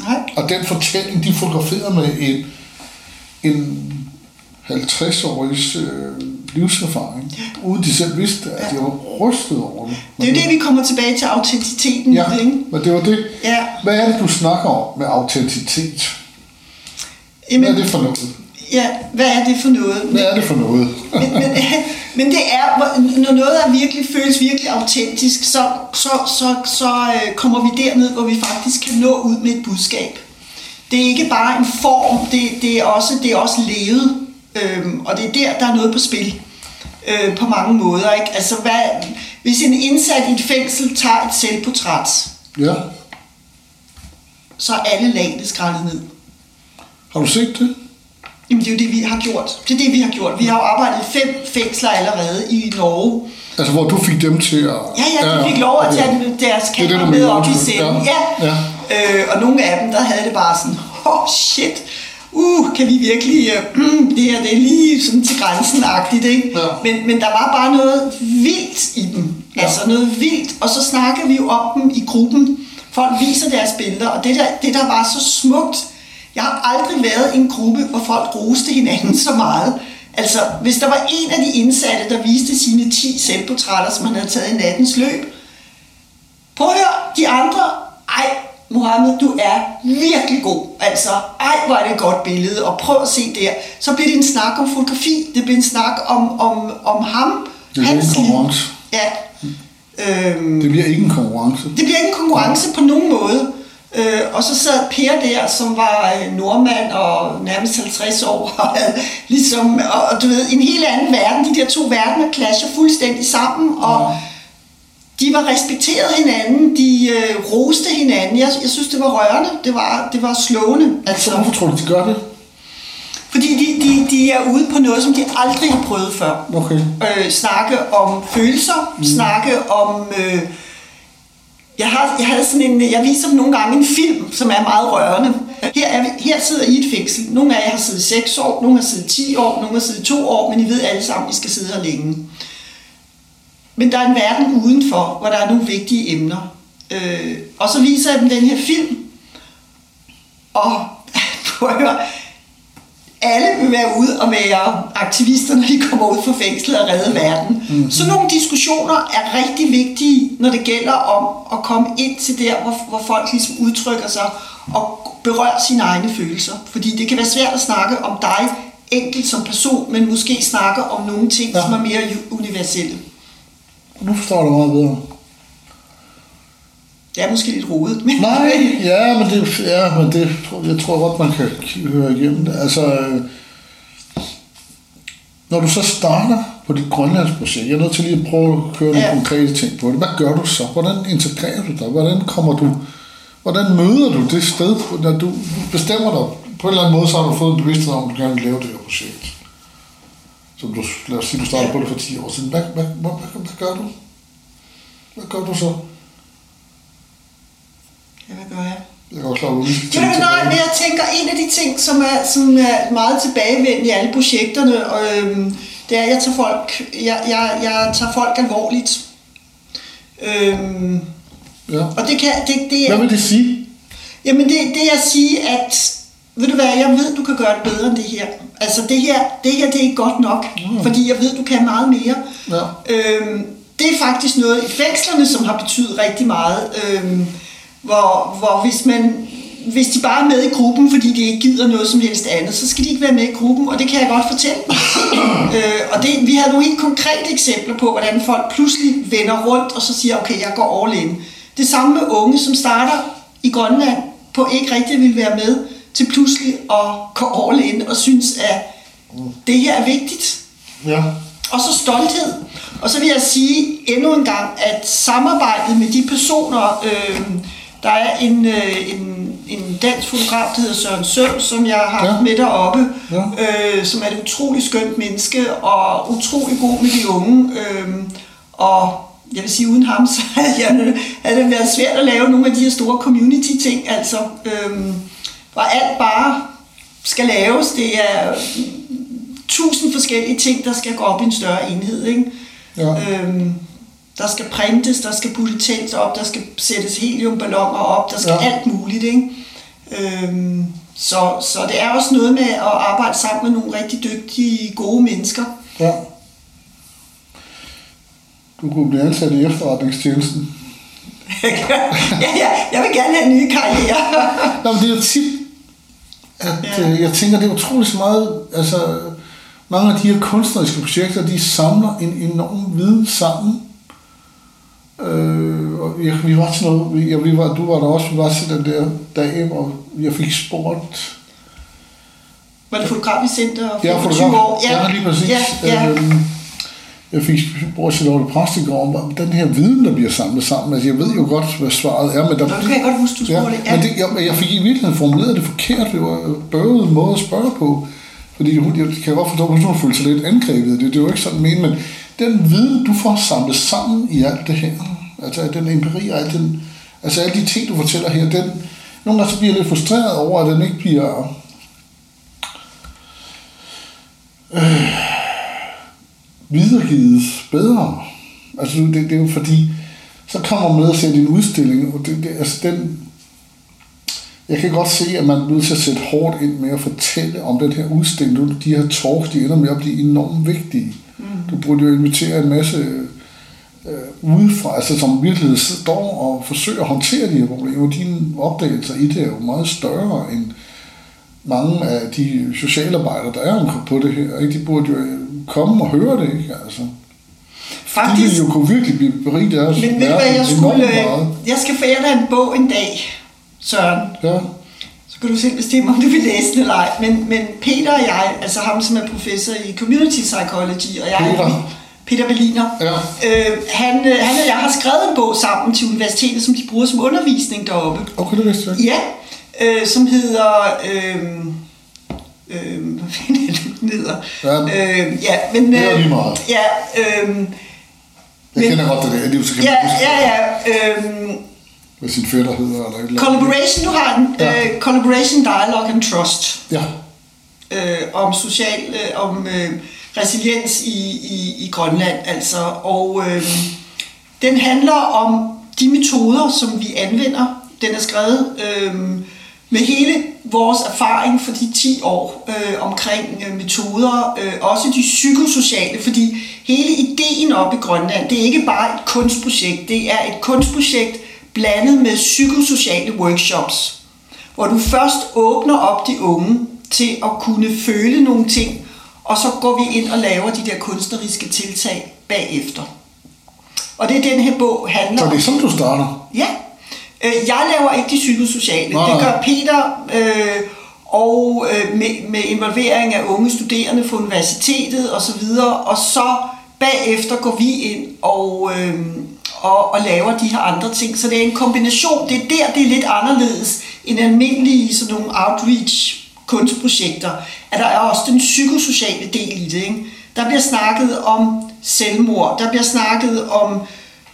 Nej. Og den fortælling, de fotograferede med en, en 50-årig øh, livserfaring, uden de selv vidste, at de var rystet over det. Det er jo det, vi kommer tilbage til autenticiteten. i Ja, ikke? men det var det. Ja. Hvad er det, du snakker om med autenticitet? Hvad Jamen, er det for noget? Ja, hvad er det for noget? Hvad er det for noget? men, men, men det er, når noget er virkelig, føles virkelig autentisk, så, så, så, så øh, kommer vi derned, hvor vi faktisk kan nå ud med et budskab. Det er ikke bare en form, det, det, er, også, det er også levet, øhm, og det er der, der er noget på spil. øh, på mange måder. Ikke? Altså, hvad, hvis en indsat i et fængsel tager et selvportræt, Ja. så er alle lagene skrællet ned. Har du set det? Jamen, det er jo det, vi har gjort. Det er det, vi har gjort. Vi har jo arbejdet i fem fængsler allerede i Norge. Altså, hvor du fik dem til at... Ja, ja, de fik lov at tage okay. deres er kamera med op i scenen. Ja. Ja. Ja. Øh, og nogle af dem, der havde det bare sådan, oh shit, uh, kan vi virkelig, uh, det her det er lige sådan til grænsen-agtigt, ikke? Ja. Men, men der var bare noget vildt i dem. Ja. Altså noget vildt. Og så snakker vi jo om dem i gruppen. Folk viser deres billeder, og det der, det der var så smukt, jeg har aldrig været i en gruppe, hvor folk roste hinanden så meget. Altså, hvis der var en af de indsatte, der viste sine 10 selvportrætter, som han havde taget i nattens løb, Prøv at høre, de andre, ej, Mohammed, du er virkelig god. Altså, ej, hvor er det et godt billede, og prøv at se der. Så bliver det en snak om fotografi, det bliver en snak om, om, om ham, Det en konkurrence. Ja. Øhm, Det bliver ikke en konkurrence. det bliver ikke en konkurrence på nogen måde. Øh, og så sad Per der, som var øh, nordmand og nærmest 50 år, og havde ligesom, og, og du ved, en helt anden verden. De der to verdener clasher fuldstændig sammen, og de var respekteret hinanden, de øh, roste hinanden. Jeg, jeg synes, det var rørende, det var, det var slående. Så Altså, hvorfor tror du, de gør det? fordi de, de, de er ude på noget, som de aldrig har prøvet før Okay. øh, snakke om følelser, mm. snakke om... Øh, jeg, har, jeg havde sådan en, jeg viser dem nogle gange en film, som er meget rørende. Her, er her sidder I et fængsel. Nogle af jer har siddet 6 år, nogle har siddet 10 år, nogle har siddet 2 år, men I ved alle sammen, I skal sidde her længe. Men der er en verden udenfor, hvor der er nogle vigtige emner. Øh, og så viser jeg dem den her film, og prøv at høre, alle vil være ude og være aktivister, når de kommer ud fra fængslet og redde verden. Mm-hmm. Så nogle diskussioner er rigtig vigtige, når det gælder om at komme ind til der, hvor, hvor folk ligesom udtrykker sig og berører sine egne følelser. Fordi det kan være svært at snakke om dig enkelt som person, men måske snakke om nogle ting, Ja. som er mere universelle. Nu forstår jeg det meget bedre. Det er måske lidt rodet, men... Nej, ja, men det, ja, men det, jeg tror godt, man kan høre igennem det. Altså, øh, når du så starter på dit grønlandsprojekt, jeg er nødt til lige at prøve at køre nogle Ja. konkrete ting på det. Hvad gør du så? Hvordan integrerer du dig? Hvordan kommer du, hvordan møder du det sted, når du, du bestemmer dig? På en eller anden måde, så har du fået en bevidsthed om, at du gerne vil lave det her projekt. Som du, lad os sige, du startede Ja. på det for 10 år siden. Hvad, hvad, hvad, hvad, hvad gør du? Hvad gør du så? Ja, hvad gør jeg? Jeg kan også lade mig Ja, men nej, men jeg tænker, en af de ting, som er, som er meget tilbagevendende i alle projekterne, og, øhm, det er, at jeg tager folk, jeg, jeg, jeg tager folk alvorligt. Øhm, Ja. og det kan, det, det Hvad er, vil det sige? jamen det, det er at sige, at ved du hvad, jeg ved, du kan gøre det bedre end det her. Altså det her, det her det er ikke godt nok, mm. fordi jeg ved, du kan meget mere. Ja. Øhm, det er faktisk noget i fængslerne, som har betydet rigtig meget. Øhm, hvor, hvor hvis man hvis de bare er med i gruppen, fordi de ikke gider noget som helst andet, så skal de ikke være med i gruppen, og det kan jeg godt fortælle. øh, og det, vi havde nogle helt konkrete eksempler på, hvordan folk pludselig vender rundt, og så siger, okay, jeg går all in. Det samme med unge, som starter i Grønland, på ikke rigtig vil være med, til pludselig at gå all in, og synes, at det her er vigtigt. Ja. Og så stolthed. Og så vil jeg sige endnu en gang, at samarbejdet med de personer, øh, der er en, øh, en, en dansk fotograf, der hedder Søren Søm, som jeg har Ja. haft med deroppe, Ja. øh, som er et utroligt skønt menneske, og utrolig god med de unge. Øh, og jeg vil sige, uden ham, så havde, jeg, havde det været svært at lave nogle af de her store community-ting, altså, øh, hvor alt bare skal laves. Det er tusind forskellige ting, der skal gå op i en større enhed. Ikke? Ja. Øhm, der skal printes, der skal telt op, der skal sættes heliumballoner op, der skal Ja. ja. alt muligt. Ikke? Øhm, så, så det er også noget med at arbejde sammen med nogle rigtig dygtige, gode mennesker. ja. Du kunne blive ansat i efterretningstjenesten. ja, ja, jeg vil gerne have en ny karriere. Nå, men det er jo tit, at Ja. ja. jeg tænker, det er utroligt meget, altså mange af de her kunstneriske projekter, de samler en enorm viden sammen. Øh, og jeg, vi var til noget, ja, vi var, du var der også, vi var til den der dag, hvor jeg fik spurgt Var det fotograf i center for Ja, 20 fotograf. år? Ja, lige præcis. Ja, ja. Øhm, jeg fik spurgt til Lotte Præst i går om den her viden, der bliver samlet sammen. Altså, jeg ved jo godt, hvad svaret er, men der... Nå, kan jeg godt huske, du spurgte. Ja, men det, jeg, jeg fik i virkeligheden formuleret det forkert. Det var en bøvet måde at spørge på. Fordi hun, jeg kan godt forstå, at hun følte sig lidt angrebet. Det, det er jo ikke sådan men, men den viden, du får samlet sammen i alt det her, altså den empiri og alt den, altså alle de ting, du fortæller her, den, nogle gange så bliver jeg lidt frustreret over, at den ikke bliver øh, videregivet bedre. Altså det, det er jo fordi, så kommer man med og ser din udstilling, og det, det, altså den, jeg kan godt se, at man er nødt til at sætte hårdt ind med at fortælle om den her udstilling. De her talks, de ender med at blive enormt vigtige. Mm. Du burde jo invitere en masse øh, udefra, altså som virkelig står og forsøger at håndtere de her problemer. Dine opdagelser i det er jo meget større end mange af de socialarbejdere, der er på det her. Ikke? De burde jo komme og høre det. Ikke? Altså. Faktisk, de ville jo kunne virkelig blive beriget deres Men ved du hvad, jeg skulle, jeg skal forære dig en bog en dag, Søren. Ja. Så kan du selv bestemme, om du vil læse den eller ej. Men, men Peter og jeg, altså ham som er professor i Community Psychology, og jeg Peter. Peter Berliner. Ja. Øh, han, øh, han og jeg har skrevet en bog sammen til universitetet, som de bruger som undervisning deroppe. Okay, det vidste jeg Ja, øh, som hedder... Øh, øh, hvad fanden er det, den hedder? Ja, øh, ja men... det er lige meget. Ja, øh, jeg men, kender godt det der, det er så kan ja, ja, ja, øh, hvad sin fætter hedder, eller et eller Collaboration, du har den. Ja. Uh, collaboration, Dialogue and Trust. Ja. Uh, om social, uh, om uh, resiliens i, i, i Grønland, altså. Og uh, den handler om de metoder, som vi anvender. Den er skrevet uh, med hele vores erfaring for de 10 år øh, omkring øh, metoder, øh, også de psykosociale, fordi hele ideen op i Grønland, det er ikke bare et kunstprojekt, det er et kunstprojekt, blandet med psykosociale workshops, hvor du først åbner op de unge til at kunne føle nogle ting, og så går vi ind og laver de der kunstneriske tiltag bagefter. Og det er den her bog handler om. Så det er sådan, du starter? Ja. Øh, jeg laver ikke de psykosociale. Nej. Det gør Peter, øh, og øh, med, med involvering af unge studerende på universitetet osv., og, og så bagefter går vi ind og, øh, og, og laver de her andre ting. Så det er en kombination. Det er der, det er lidt anderledes end almindelige sådan nogle outreach kunstprojekter, at der er også den psykosociale del i det. Ikke? Der bliver snakket om selvmord, der bliver snakket om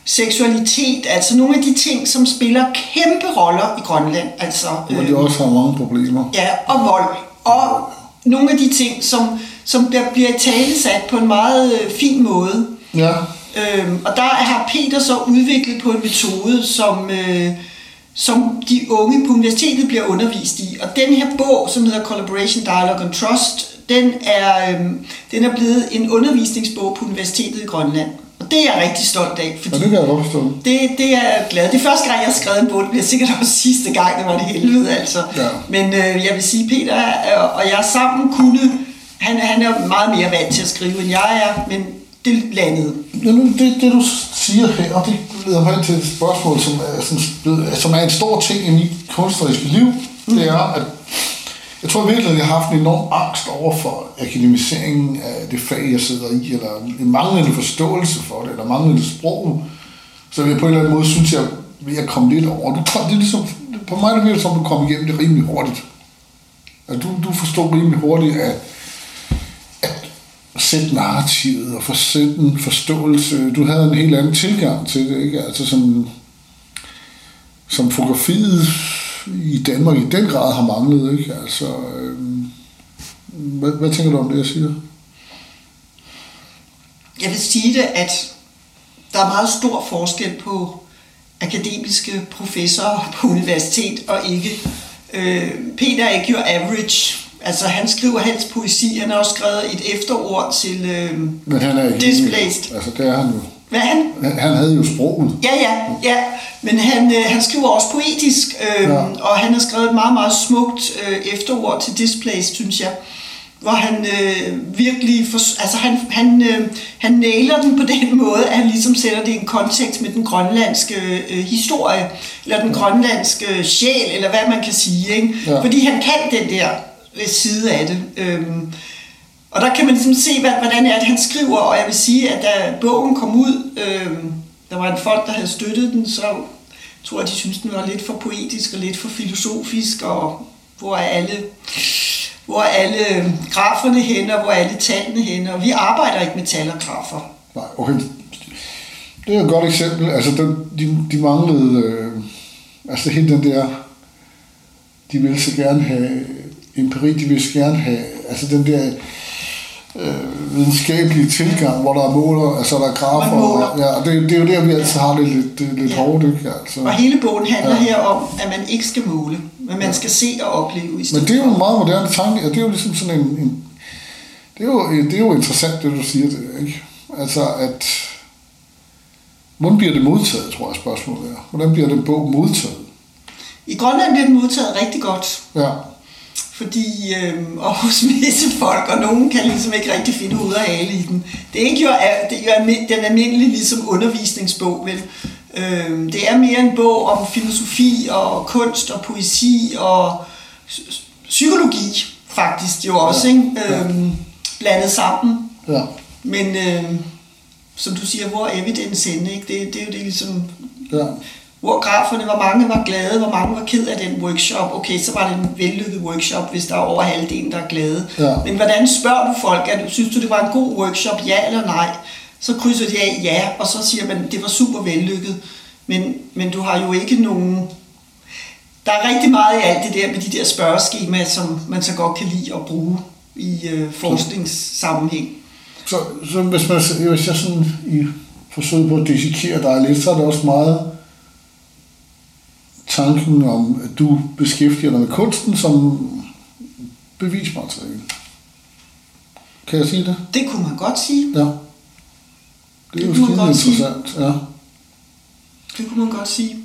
seksualitet, altså nogle af de ting, som spiller kæmpe roller i Grønland. Altså, Men det også har mange problemer. Ja, og vold. Og nogle af de ting, som, som bliver, bliver talesat på en meget øh, fin måde. Ja. Øhm, og der har Peter så udviklet på en metode, som, øh, som de unge på universitetet bliver undervist i. Og den her bog, som hedder Collaboration, Dialogue and Trust, den er, øh, den er blevet en undervisningsbog på universitetet i Grønland. Det er jeg rigtig stolt af. Fordi ja, det kan jeg godt forstå. Det, det er jeg glad. Det er første gang, jeg har skrevet en bog. Det bliver sikkert også sidste gang, det var det helvede, altså. Ja. Men øh, jeg vil sige, Peter og jeg sammen kunne... Han, han er meget mere vant til at skrive, end jeg er, men det landede. Ja, nu, det, det du siger her, og det leder mig til et spørgsmål, som er, som, som er en stor ting i mit kunstneriske liv, mm. det er, at jeg tror virkelig, at jeg har haft en enorm angst over for akademiseringen af det fag, jeg sidder i, eller en manglende forståelse for det, eller manglende sprog. Så jeg på en eller anden måde synes, jeg ved at komme lidt over. Du kom, det er ligesom, på mig det virker som, du kom igennem det rimelig hurtigt. At du, du forstår rimelig hurtigt, at, at sætte narrativet og for sætte en forståelse. Du havde en helt anden tilgang til det, ikke? Altså som, som fotografiet i Danmark i den grad har manglet. Ikke? Altså, øh, hvad, hvad tænker du om det, jeg siger? Jeg vil sige det, at der er meget stor forskel på akademiske professorer på universitet og ikke. Øh, Peter er ikke jo average. Altså, han skriver helst poesi. Han har også skrevet et efterord til øh, Men han er ikke Displaced. Altså, det er han jo. Hvad han? Han havde jo sproget. Ja, ja, ja. Men han, øh, han skriver også poetisk, øh, ja. og han har skrevet et meget, meget smukt øh, efterord til Displaced, synes jeg hvor han øh, virkelig, for, altså han, han, øh, han nailer den på den måde, at han ligesom sætter det i en kontekst med den grønlandske øh, historie, eller den grønlandske sjæl, eller hvad man kan sige. Ikke? Ja. Fordi han kan den der side af det. Øh, og der kan man ligesom se, hvad, hvordan er det, han skriver, og jeg vil sige, at da bogen kom ud, øh, der var en folk, der havde støttet den, så tror jeg, de synes den var lidt for poetisk og lidt for filosofisk, og hvor er alle, hvor er alle graferne henne, og hvor er alle tallene henne, og vi arbejder ikke med tal og grafer. Nej, okay. Det er et godt eksempel. Altså, den, de, de manglede... Øh, altså, hele den der... De ville så gerne have empiri, de ville så gerne have... Altså, den der øh, videnskabelige tilgang, hvor der er måler, altså der er grafer. Og, ja, og det, det, er jo der, vi altid har det lidt, det, lidt ja. hårdt, ikke? Altså. Og hele bogen handler ja. her om, at man ikke skal måle, men man ja. skal se og opleve i stedet Men det er jo en meget moderne tanke, og det er jo ligesom sådan en, en det, er jo, det er jo interessant, det du siger, det, ikke? Altså, at hvordan bliver det modtaget, tror jeg spørgsmålet er. Hvordan bliver den bog modtaget? I Grønland bliver den modtaget rigtig godt. Ja. Fordi, øh, visse folk, og nogen kan ligesom ikke rigtig finde ud af hale i den. Det er ikke jo, det er jo den almindelige ligesom undervisningsbog, vel? Øh, det er mere en bog om filosofi og kunst og poesi og psykologi, faktisk jo også, ja. ikke? Øh, blandet sammen. Ja. Men øh, som du siger, hvor er evidens henne, ikke? Det, det er jo det ligesom... Ja hvor graferne, hvor mange var glade, hvor mange var ked af den workshop. Okay, så var det en vellykket workshop, hvis der er over halvdelen, der er glade. Ja. Men hvordan spørger du folk, at, synes du, det var en god workshop, ja eller nej? Så krydser de af ja, og så siger man, det var super vellykket. Men, men du har jo ikke nogen... Der er rigtig meget i alt det der med de der spørgeskemaer, som man så godt kan lide at bruge i øh, forskningssammenhæng. Så, så hvis, man, hvis jeg sådan i forsøget på at dissekere dig lidt, så er det også meget tanken om, at du beskæftiger dig med kunsten som bevismateriale. Kan jeg sige det? Det kunne man godt sige. Ja. Det er det jo skide interessant. Sige. Ja. Det kunne man godt sige.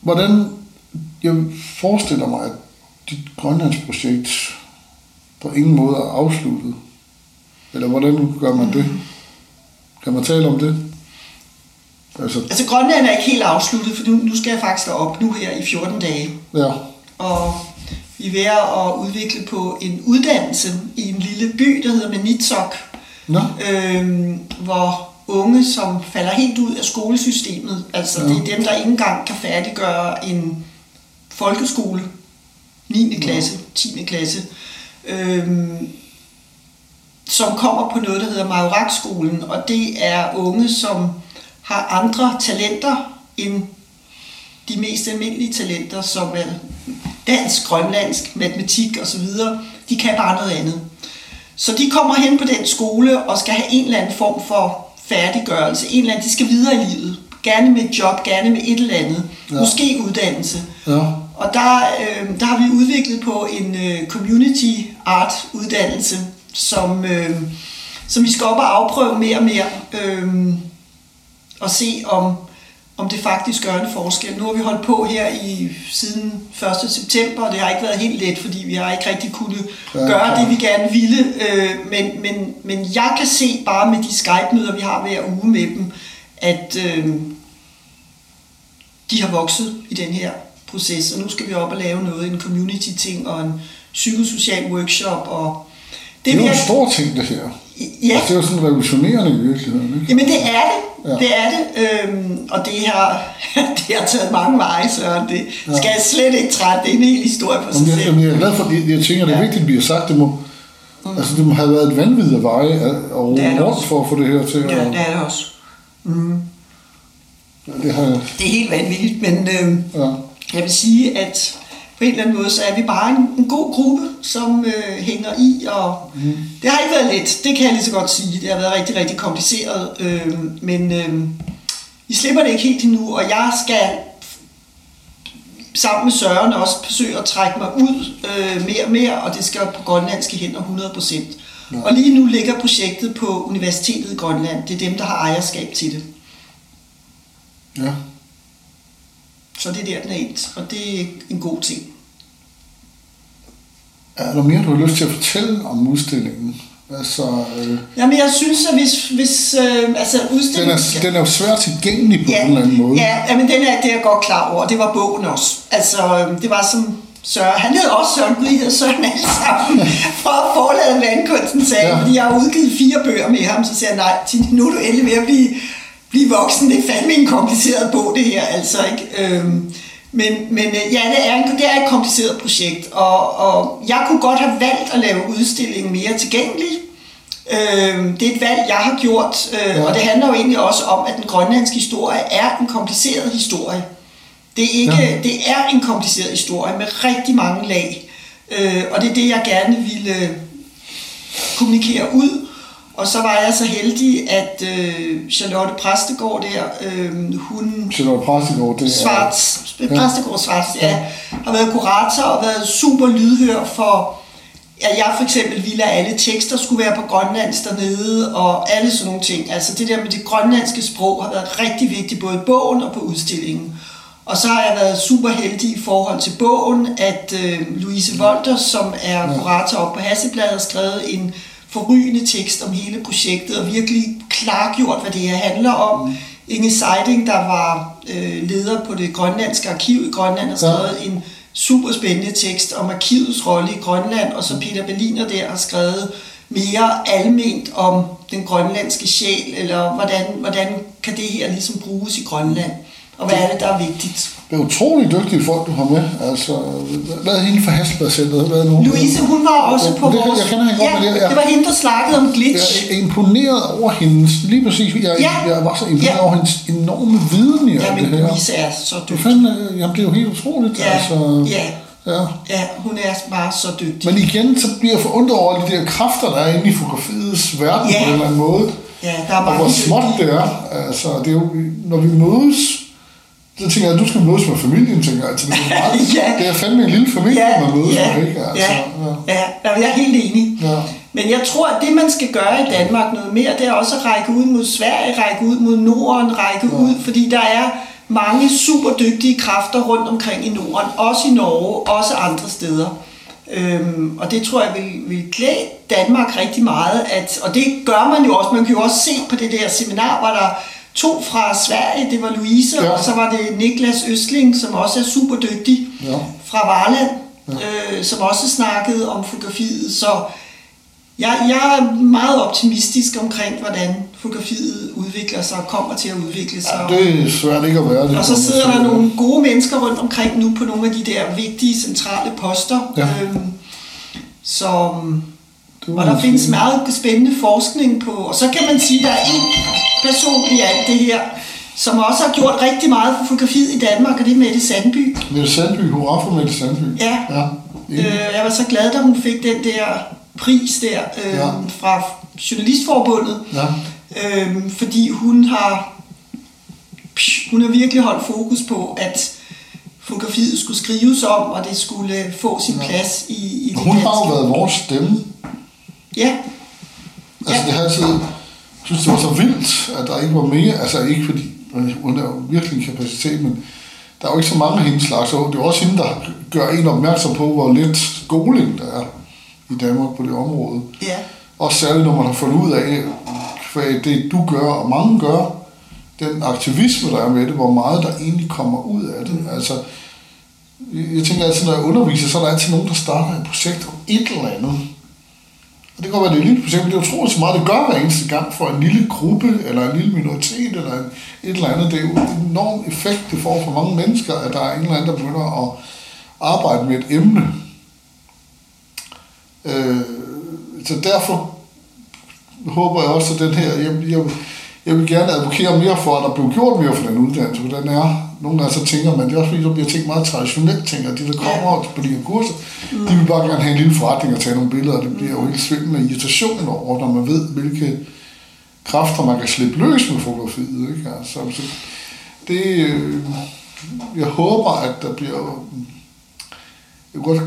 Hvordan, jeg forestiller mig, at dit grønlandsprojekt på ingen måde er afsluttet. Eller hvordan gør man det? Kan man tale om det? Altså, altså Grønland er ikke helt afsluttet, for nu, nu skal jeg faktisk op nu her i 14 dage. Ja. Og vi er ved at udvikle på en uddannelse i en lille by, der hedder Manitsok. Nå. Øhm, hvor unge, som falder helt ud af skolesystemet, altså ja. det er dem, der ikke engang kan færdiggøre en folkeskole, 9. klasse, 10. klasse, øhm, som kommer på noget, der hedder Majorak-skolen, og det er unge, som har andre talenter end de mest almindelige talenter, som er dansk, grønlandsk, matematik osv. De kan bare noget andet. Så de kommer hen på den skole og skal have en eller anden form for færdiggørelse. En eller anden, de skal videre i livet. Gerne med et job, gerne med et eller andet. Ja. Måske uddannelse. Ja. Og der, øh, der har vi udviklet på en øh, community art uddannelse, som, øh, som vi skal op og afprøve mere og mere. Øh, og se, om, om det faktisk gør en forskel. Nu har vi holdt på her i siden 1. september, og det har ikke været helt let, fordi vi har ikke rigtig kunnet ja, gøre klar. det, vi gerne ville. Øh, men, men, men jeg kan se bare med de Skype-møder, vi har hver uge med dem, at øh, de har vokset i den her proces, og nu skal vi op og lave noget, en community-ting og en psykosocial workshop. Og det, det er jo en stor ting, det her. Ja. Altså, det er jo sådan revolutionerende i virkeligheden. Ikke? Jamen det er det. Ja. Det er det. Øhm, og det har, det har taget mange veje, så det ja. skal jeg slet ikke trætte. Det er en hel historie for sig selv. Jamen, jeg er glad for, det. jeg tænker, det er ja. vigtigt, at vi har sagt, det må, mm. altså, det må have været et vanvittigt af veje at rundt for at få det her til. Ja, det er det også. Mm. Ja, det, har... det er helt vanvittigt, men øhm, ja. jeg vil sige, at på en eller anden måde, så er vi bare en, en god gruppe, som øh, hænger i, og mm. det har ikke været let, det kan jeg lige så godt sige. Det har været rigtig, rigtig kompliceret, øh, men øh, vi slipper det ikke helt endnu, og jeg skal sammen med Søren også forsøge at trække mig ud øh, mere og mere, og det skal på grønlandske hænder 100%. Ja. Og lige nu ligger projektet på Universitetet i Grønland. Det er dem, der har ejerskab til det. Ja. Så det er der, den er endt, og det er en god ting. Er der mere, du har lyst til at fortælle om udstillingen? Altså, øh, Jamen, jeg synes, at hvis, hvis øh, altså udstillingen... Den er, den er jo svært tilgængelig på ja, en eller anden måde. Ja, men den er, det er jeg godt klar over. Det var bogen også. Altså, øh, det var som Søren. Han hed også Søren Gud, hed Søren alle sammen fra forladet Vandkunsten sagde, ja. fordi jeg har udgivet fire bøger med ham, så siger jeg, nej, nu er du endelig ved at blive, blive voksen. Det er fandme en kompliceret bog, det her, altså ikke. Øhm, men, men øh, ja, det er, en, det er et kompliceret projekt, og, og jeg kunne godt have valgt at lave udstillingen mere tilgængelig. Øh, det er et valg, jeg har gjort, øh, ja. og det handler jo egentlig også om, at den grønlandske historie er en kompliceret historie. Det er, ikke, ja. det er en kompliceret historie med rigtig mange lag, øh, og det er det, jeg gerne ville kommunikere ud. Og så var jeg så heldig, at øh, Charlotte Præstegård der, øh, hun... Charlotte Præstegård, det er... Svarts, ja. Præstegård Svarts, ja, ja, har været kurator og været super lydhør for, at jeg for eksempel ville, at alle tekster skulle være på grønlandsk dernede, og alle sådan nogle ting. Altså det der med det grønlandske sprog har været rigtig vigtigt, både i bogen og på udstillingen. Og så har jeg været super heldig i forhold til bogen, at øh, Louise Volter, som er kurator op på Hassebladet, har skrevet en forrygende tekst om hele projektet, og virkelig klargjort, hvad det her handler om. Mm. Inge Seiding, der var øh, leder på det grønlandske arkiv i Grønland, har skrevet ja. en super spændende tekst om arkivets rolle i Grønland, og så Peter Berliner der har skrevet mere alment om den grønlandske sjæl, eller hvordan, hvordan kan det her ligesom bruges i Grønland, og hvad er det, der er vigtigt. Det er utrolig dygtige folk, du har med. Altså, hvad er hende fra Hasselblad Hvad er nu? Louise, hun var også ja, på det, vores... Jeg kender hende ja, godt med det. Ja. det var hende, der snakkede om glitch. Jeg er imponeret over hendes... Lige præcis. Jeg, ja. jeg var så imponeret ja. over hendes enorme viden i ja, det her. Louise er så dygtig. Fanden, jamen, det er jo helt utroligt. Ja, altså, ja. Ja. ja, hun er bare så dygtig. Men igen, så bliver jeg forundret over de der kræfter, der er inde i fotografiets verden ja. på en eller anden måde. Ja, der er mange og hvor småt det er. Altså, det er jo, når vi mødes så tænker jeg, at du skal mødes med familien, tænker jeg. Altså, det, er meget, ja. det er fandme en lille familie, ja, man mødes ja, med, ikke? Altså, ja, ja. ja, jeg er helt enig. Ja. Men jeg tror, at det, man skal gøre i Danmark noget mere, det er også at række ud mod Sverige, række ud mod Norden, række ja. ud, fordi der er mange super dygtige kræfter rundt omkring i Norden, også i Norge, også andre steder. Øhm, og det tror jeg vil, vil klæde Danmark rigtig meget, at, og det gør man jo også, man kan jo også se på det der seminar, hvor der to fra Sverige, det var Louise, ja. og så var det Niklas Østling, som også er super dygtig ja. fra Varland, ja. øh, som også snakkede om fotografiet. Så jeg, jeg er meget optimistisk omkring, hvordan fotografiet udvikler sig og kommer til at udvikle sig. Ja, det er svært ikke at være det. Og så sidder der nogle gode mennesker rundt omkring nu på nogle af de der vigtige centrale poster. Ja. Øhm, som, og der findes meget spændende forskning på, og så kan man sige, at der er en person i alt det her, som også har gjort rigtig meget for fotografiet i Danmark, og det er Mette Sandby. Mette Sandby, hurra for Mette Sandby. Ja. ja øh, jeg var så glad, da hun fik den der pris der øh, ja. fra Journalistforbundet, ja. øh, fordi hun har hun har virkelig holdt fokus på, at fotografiet skulle skrives om, og det skulle få sin ja. plads i, i det Hun har jo været vores stemme. Ja. Altså ja. det har altid synes, det var så vildt, at der ikke var mere. Altså ikke fordi, hun er jo virkelig en kapacitet, men der er jo ikke så mange af hendes slags. det er også hende, der gør en opmærksom på, hvor lidt skoling der er i Danmark på det område. Ja. Også særligt, når man har fundet ud af, hvad det du gør, og mange gør, den aktivisme, der er med det, hvor meget der egentlig kommer ud af det. Mm. Altså, jeg tænker altid, når jeg underviser, så er der altid nogen, der starter et projekt om et eller andet, og det kan være, det er et lille projekt, men det er utroligt så meget, det gør hver eneste gang for en lille gruppe, eller en lille minoritet, eller en, et eller andet. Det er jo en enorm effekt, det får for mange mennesker, at der er en eller anden, der begynder at arbejde med et emne. Øh, så derfor håber jeg også, at den her, jeg, jeg, jeg vil gerne advokere mere for, at der bliver gjort mere for den uddannelse, for den er nogle gange så tænker man, det er også fordi, der bliver tænkt meget traditionelt, tænker de, der kommer ja. på de her kurser, mm. de vil bare gerne have en lille forretning og tage nogle billeder, og det bliver jo helt svindende med irritation over, når man ved, hvilke kræfter man kan slippe løs med fotografiet. Ikke? Altså, så det, øh, jeg håber, at der bliver... Jeg godt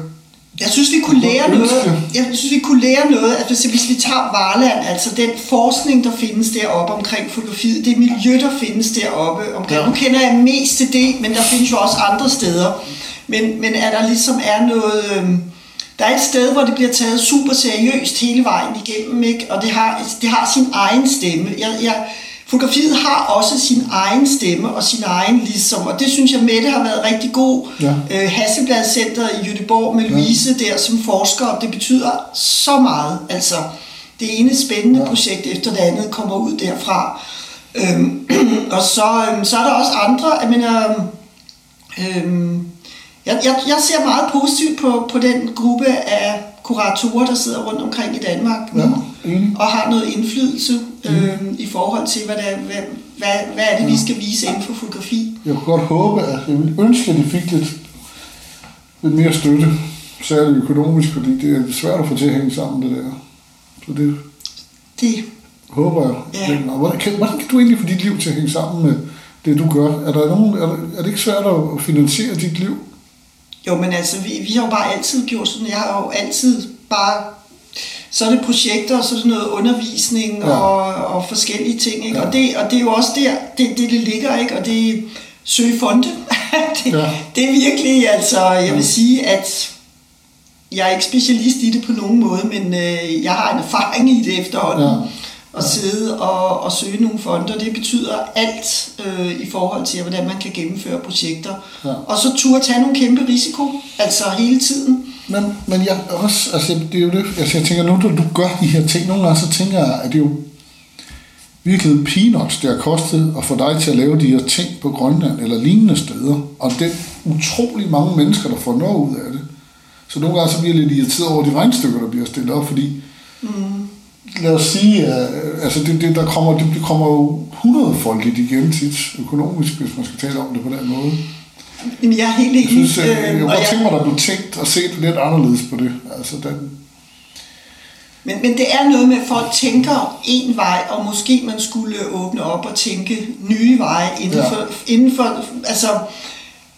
jeg synes, vi kunne lære noget. Jeg synes, vi kunne lære noget, at hvis vi tager Varland, altså den forskning, der findes deroppe omkring fotografiet, det miljø, der findes deroppe omkring. Ja. Nu kender jeg mest til det, men der findes jo også andre steder. Men, men er der ligesom er noget... Øhm, der er et sted, hvor det bliver taget super seriøst hele vejen igennem, ikke? og det har, det har sin egen stemme. Jeg, jeg, fotografiet har også sin egen stemme og sin egen ligesom, og det synes jeg, Mette har været rigtig god. Ja. Øh, Hasselblad Center i Jødeborg med Louise ja. der som forsker, det betyder så meget. Altså, det ene spændende ja. projekt efter det andet kommer ud derfra. Øhm, og så, øhm, så er der også andre, jeg mener, øhm, jeg, jeg, jeg ser meget positivt på, på den gruppe af kuratorer, der sidder rundt omkring i Danmark nu, Ja, enig. og har noget indflydelse øhm, i forhold til, hvad, der, hvad, hvad, hvad er det, vi skal vise inden for fotografi. Jeg kunne godt håbe, at jeg ville ønske, at de fik lidt, lidt mere støtte, særligt økonomisk, fordi det er svært at få til at hænge sammen, det der. Så det Det, håber jeg. Ja. Men, og hvordan, kan, hvordan kan du egentlig få dit liv til at hænge sammen med det, du gør? Er, der nogen, er, der, er det ikke svært at finansiere dit liv? jo, men altså, vi, vi har jo bare altid gjort sådan, jeg har jo altid bare, så er det projekter, og så er det noget undervisning Ja. og, og forskellige ting, ikke? Ja. Og, det, og det er jo også der, det, det, det ligger, ikke? Og det søge fonde. det, ja. det er virkelig, altså, jeg vil sige, at jeg er ikke specialist i det på nogen måde, men øh, jeg har en erfaring i det efterhånden. Ja. At sidde og, og søge nogle fonder, det betyder alt øh, i forhold til, hvordan man kan gennemføre projekter. Ja. Og så turde tage nogle kæmpe risiko, altså hele tiden. Men, men jeg også, altså det er jo det, altså jeg tænker nu, når du gør de her ting, nogle gange så tænker jeg, at det er jo virkelig peanuts, det har kostet at få dig til at lave de her ting på Grønland eller lignende steder, og det utrolig mange mennesker, der får noget ud af det. Så nogle gange så bliver jeg lidt irriteret over de regnstykker, der bliver stillet op, fordi mm. Lad os sige, at altså det, det, der kommer, det, det kommer jo hundredfoldigt igen tit økonomisk, hvis man skal tale om det på den måde. Men jeg er helt Jeg enig. synes, øh, jeg kunne godt jeg- tænke mig, at der blev tænkt og set lidt anderledes på det. Altså, den, Men, men det er noget med, at folk tænker en vej, og måske man skulle åbne op og tænke nye veje inden, Ja. for, inden, for, altså,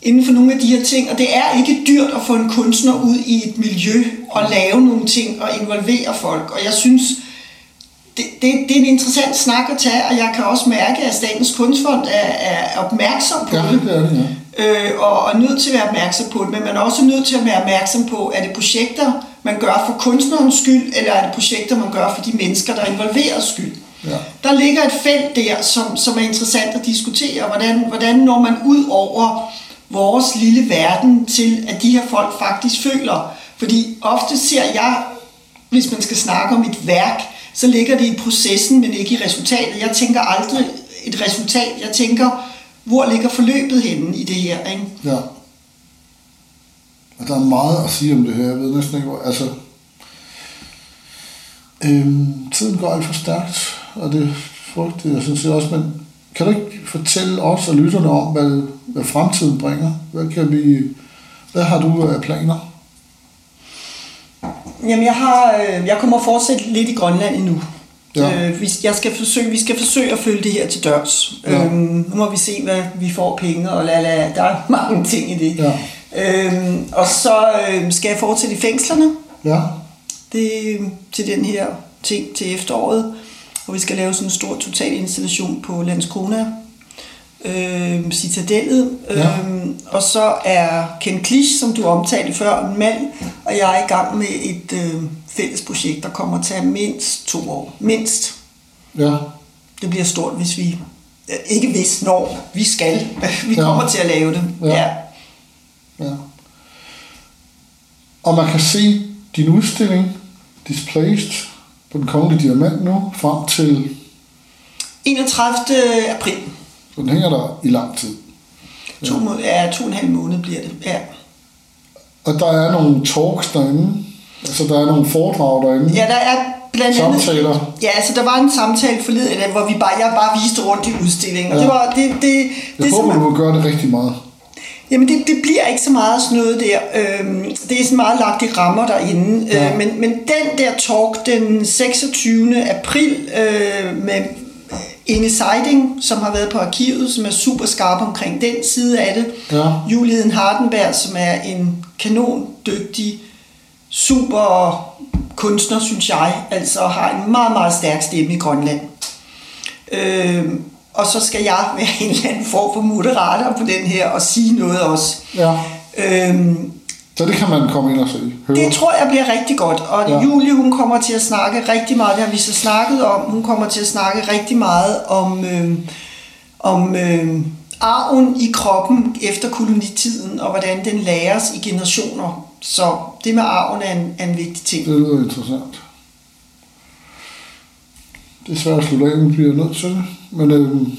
inden for nogle af de her ting. Og det er ikke dyrt at få en kunstner ud i et miljø og lave nogle ting og involvere folk. Og jeg synes, det, det, det er en interessant snak at tage, og jeg kan også mærke, at Statens Kunstfond er, er opmærksom på ja, det det er det, ja. øh, og, og nødt til at være opmærksom på det, men man er også nødt til at være opmærksom på, er det projekter, man gør for kunstnerens skyld, eller er det projekter, man gør for de mennesker, der er involveret skyld. Ja. Der ligger et felt der, som, som er interessant at diskutere. Hvordan, hvordan når man ud over vores lille verden til, at de her folk faktisk føler. Fordi ofte ser jeg, hvis man skal snakke om et værk, så ligger det i processen, men ikke i resultatet. Jeg tænker aldrig et resultat. Jeg tænker, hvor ligger forløbet henne i det her? Ikke? ja. Og der er meget at sige om det her. Jeg ved næsten ikke, hvor... Altså, øhm, tiden går alt for stærkt, og det frygter jeg synes jeg også. Men kan du ikke fortælle os og lytterne om, hvad, hvad fremtiden bringer? Hvad, kan vi, hvad har du af planer? Jamen, jeg, har, øh, jeg kommer at fortsætte lidt i Grønland endnu. Ja. Øh, vi, jeg skal forsøge, vi skal forsøge at følge det her til dørs. Ja. Øhm, nu må vi se, hvad vi får penge, og la, la, der er mange ting i det. Ja. Øhm, og så øh, skal jeg fortsætte i fængslerne. Ja, Det er til den her ting til efteråret, hvor vi skal lave sådan en stor total installation på Landskrona. Øh, Citadellet. Ja. Øh, og så er Ken Klisch, som du omtalte før, en mand, og jeg er i gang med et øh, fælles projekt, der kommer til at mindst to år. Mindst. ja, Det bliver stort, hvis vi... øh, Ikke hvis, når vi skal. Vi Ja. kommer til at lave det. Ja. Ja. ja. Og man kan se din udstilling Displaced på den kongelige diamant nu frem til 31. april. Så den hænger der i lang tid. To, må- ja, to og en halv måned bliver det. Ja. Og der er nogle talks derinde. Altså, der er nogle foredrag derinde. Ja, der er blandt andet... Samtaler. Ja, altså der var en samtale forleden, hvor vi bare, jeg bare viste rundt i udstillingen. Ja. det var... Det, det, det, Jeg er håber, du vil gøre det rigtig meget. Jamen det, det bliver ikke så meget sådan noget der. Øhm, det er sådan meget lagt i rammer derinde. Ja. Øh, men, men den der talk den 26. april øh, med Inge Seiding, som har været på arkivet, som er super skarp omkring den side af det. Ja. Julieden Hardenberg, som er en kanon dygtig, super kunstner, synes jeg. Altså har en meget, meget stærk stemme i Grønland. Øhm, og så skal jeg være en eller anden form for moderator på den her og sige noget også. Ja. Øhm, Så det kan man komme ind og se. Høre. Det tror jeg bliver rigtig godt, og Ja. Julie hun kommer til at snakke rigtig meget, det har vi så snakket om, hun kommer til at snakke rigtig meget om, øh, om øh, arven i kroppen efter kolonitiden, og hvordan den læres i generationer. Så det med arven er en, er en vigtig ting. Det lyder interessant. Det er svært at slutte af, men bliver nødt til det. Men øhm,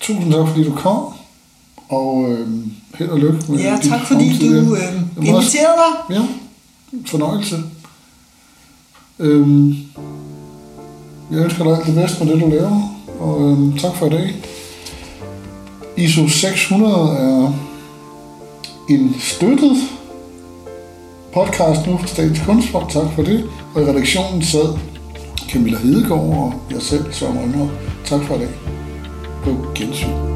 tusind tak, fordi du kom. Og øhm, held og lykke med Ja, tak fordi fremtidige- du øh, er inviterede mig. Ja, fornøjelse. Øhm, jeg ønsker dig alt det bedste med det, du laver. Og øhm, tak for i dag. ISO 600 er en støttet podcast nu fra Statens Kunstfond. Tak for det. Og i redaktionen sad Camilla Hedegaard og jeg selv, Søren Rønner. Tak for i dag. På gensyn.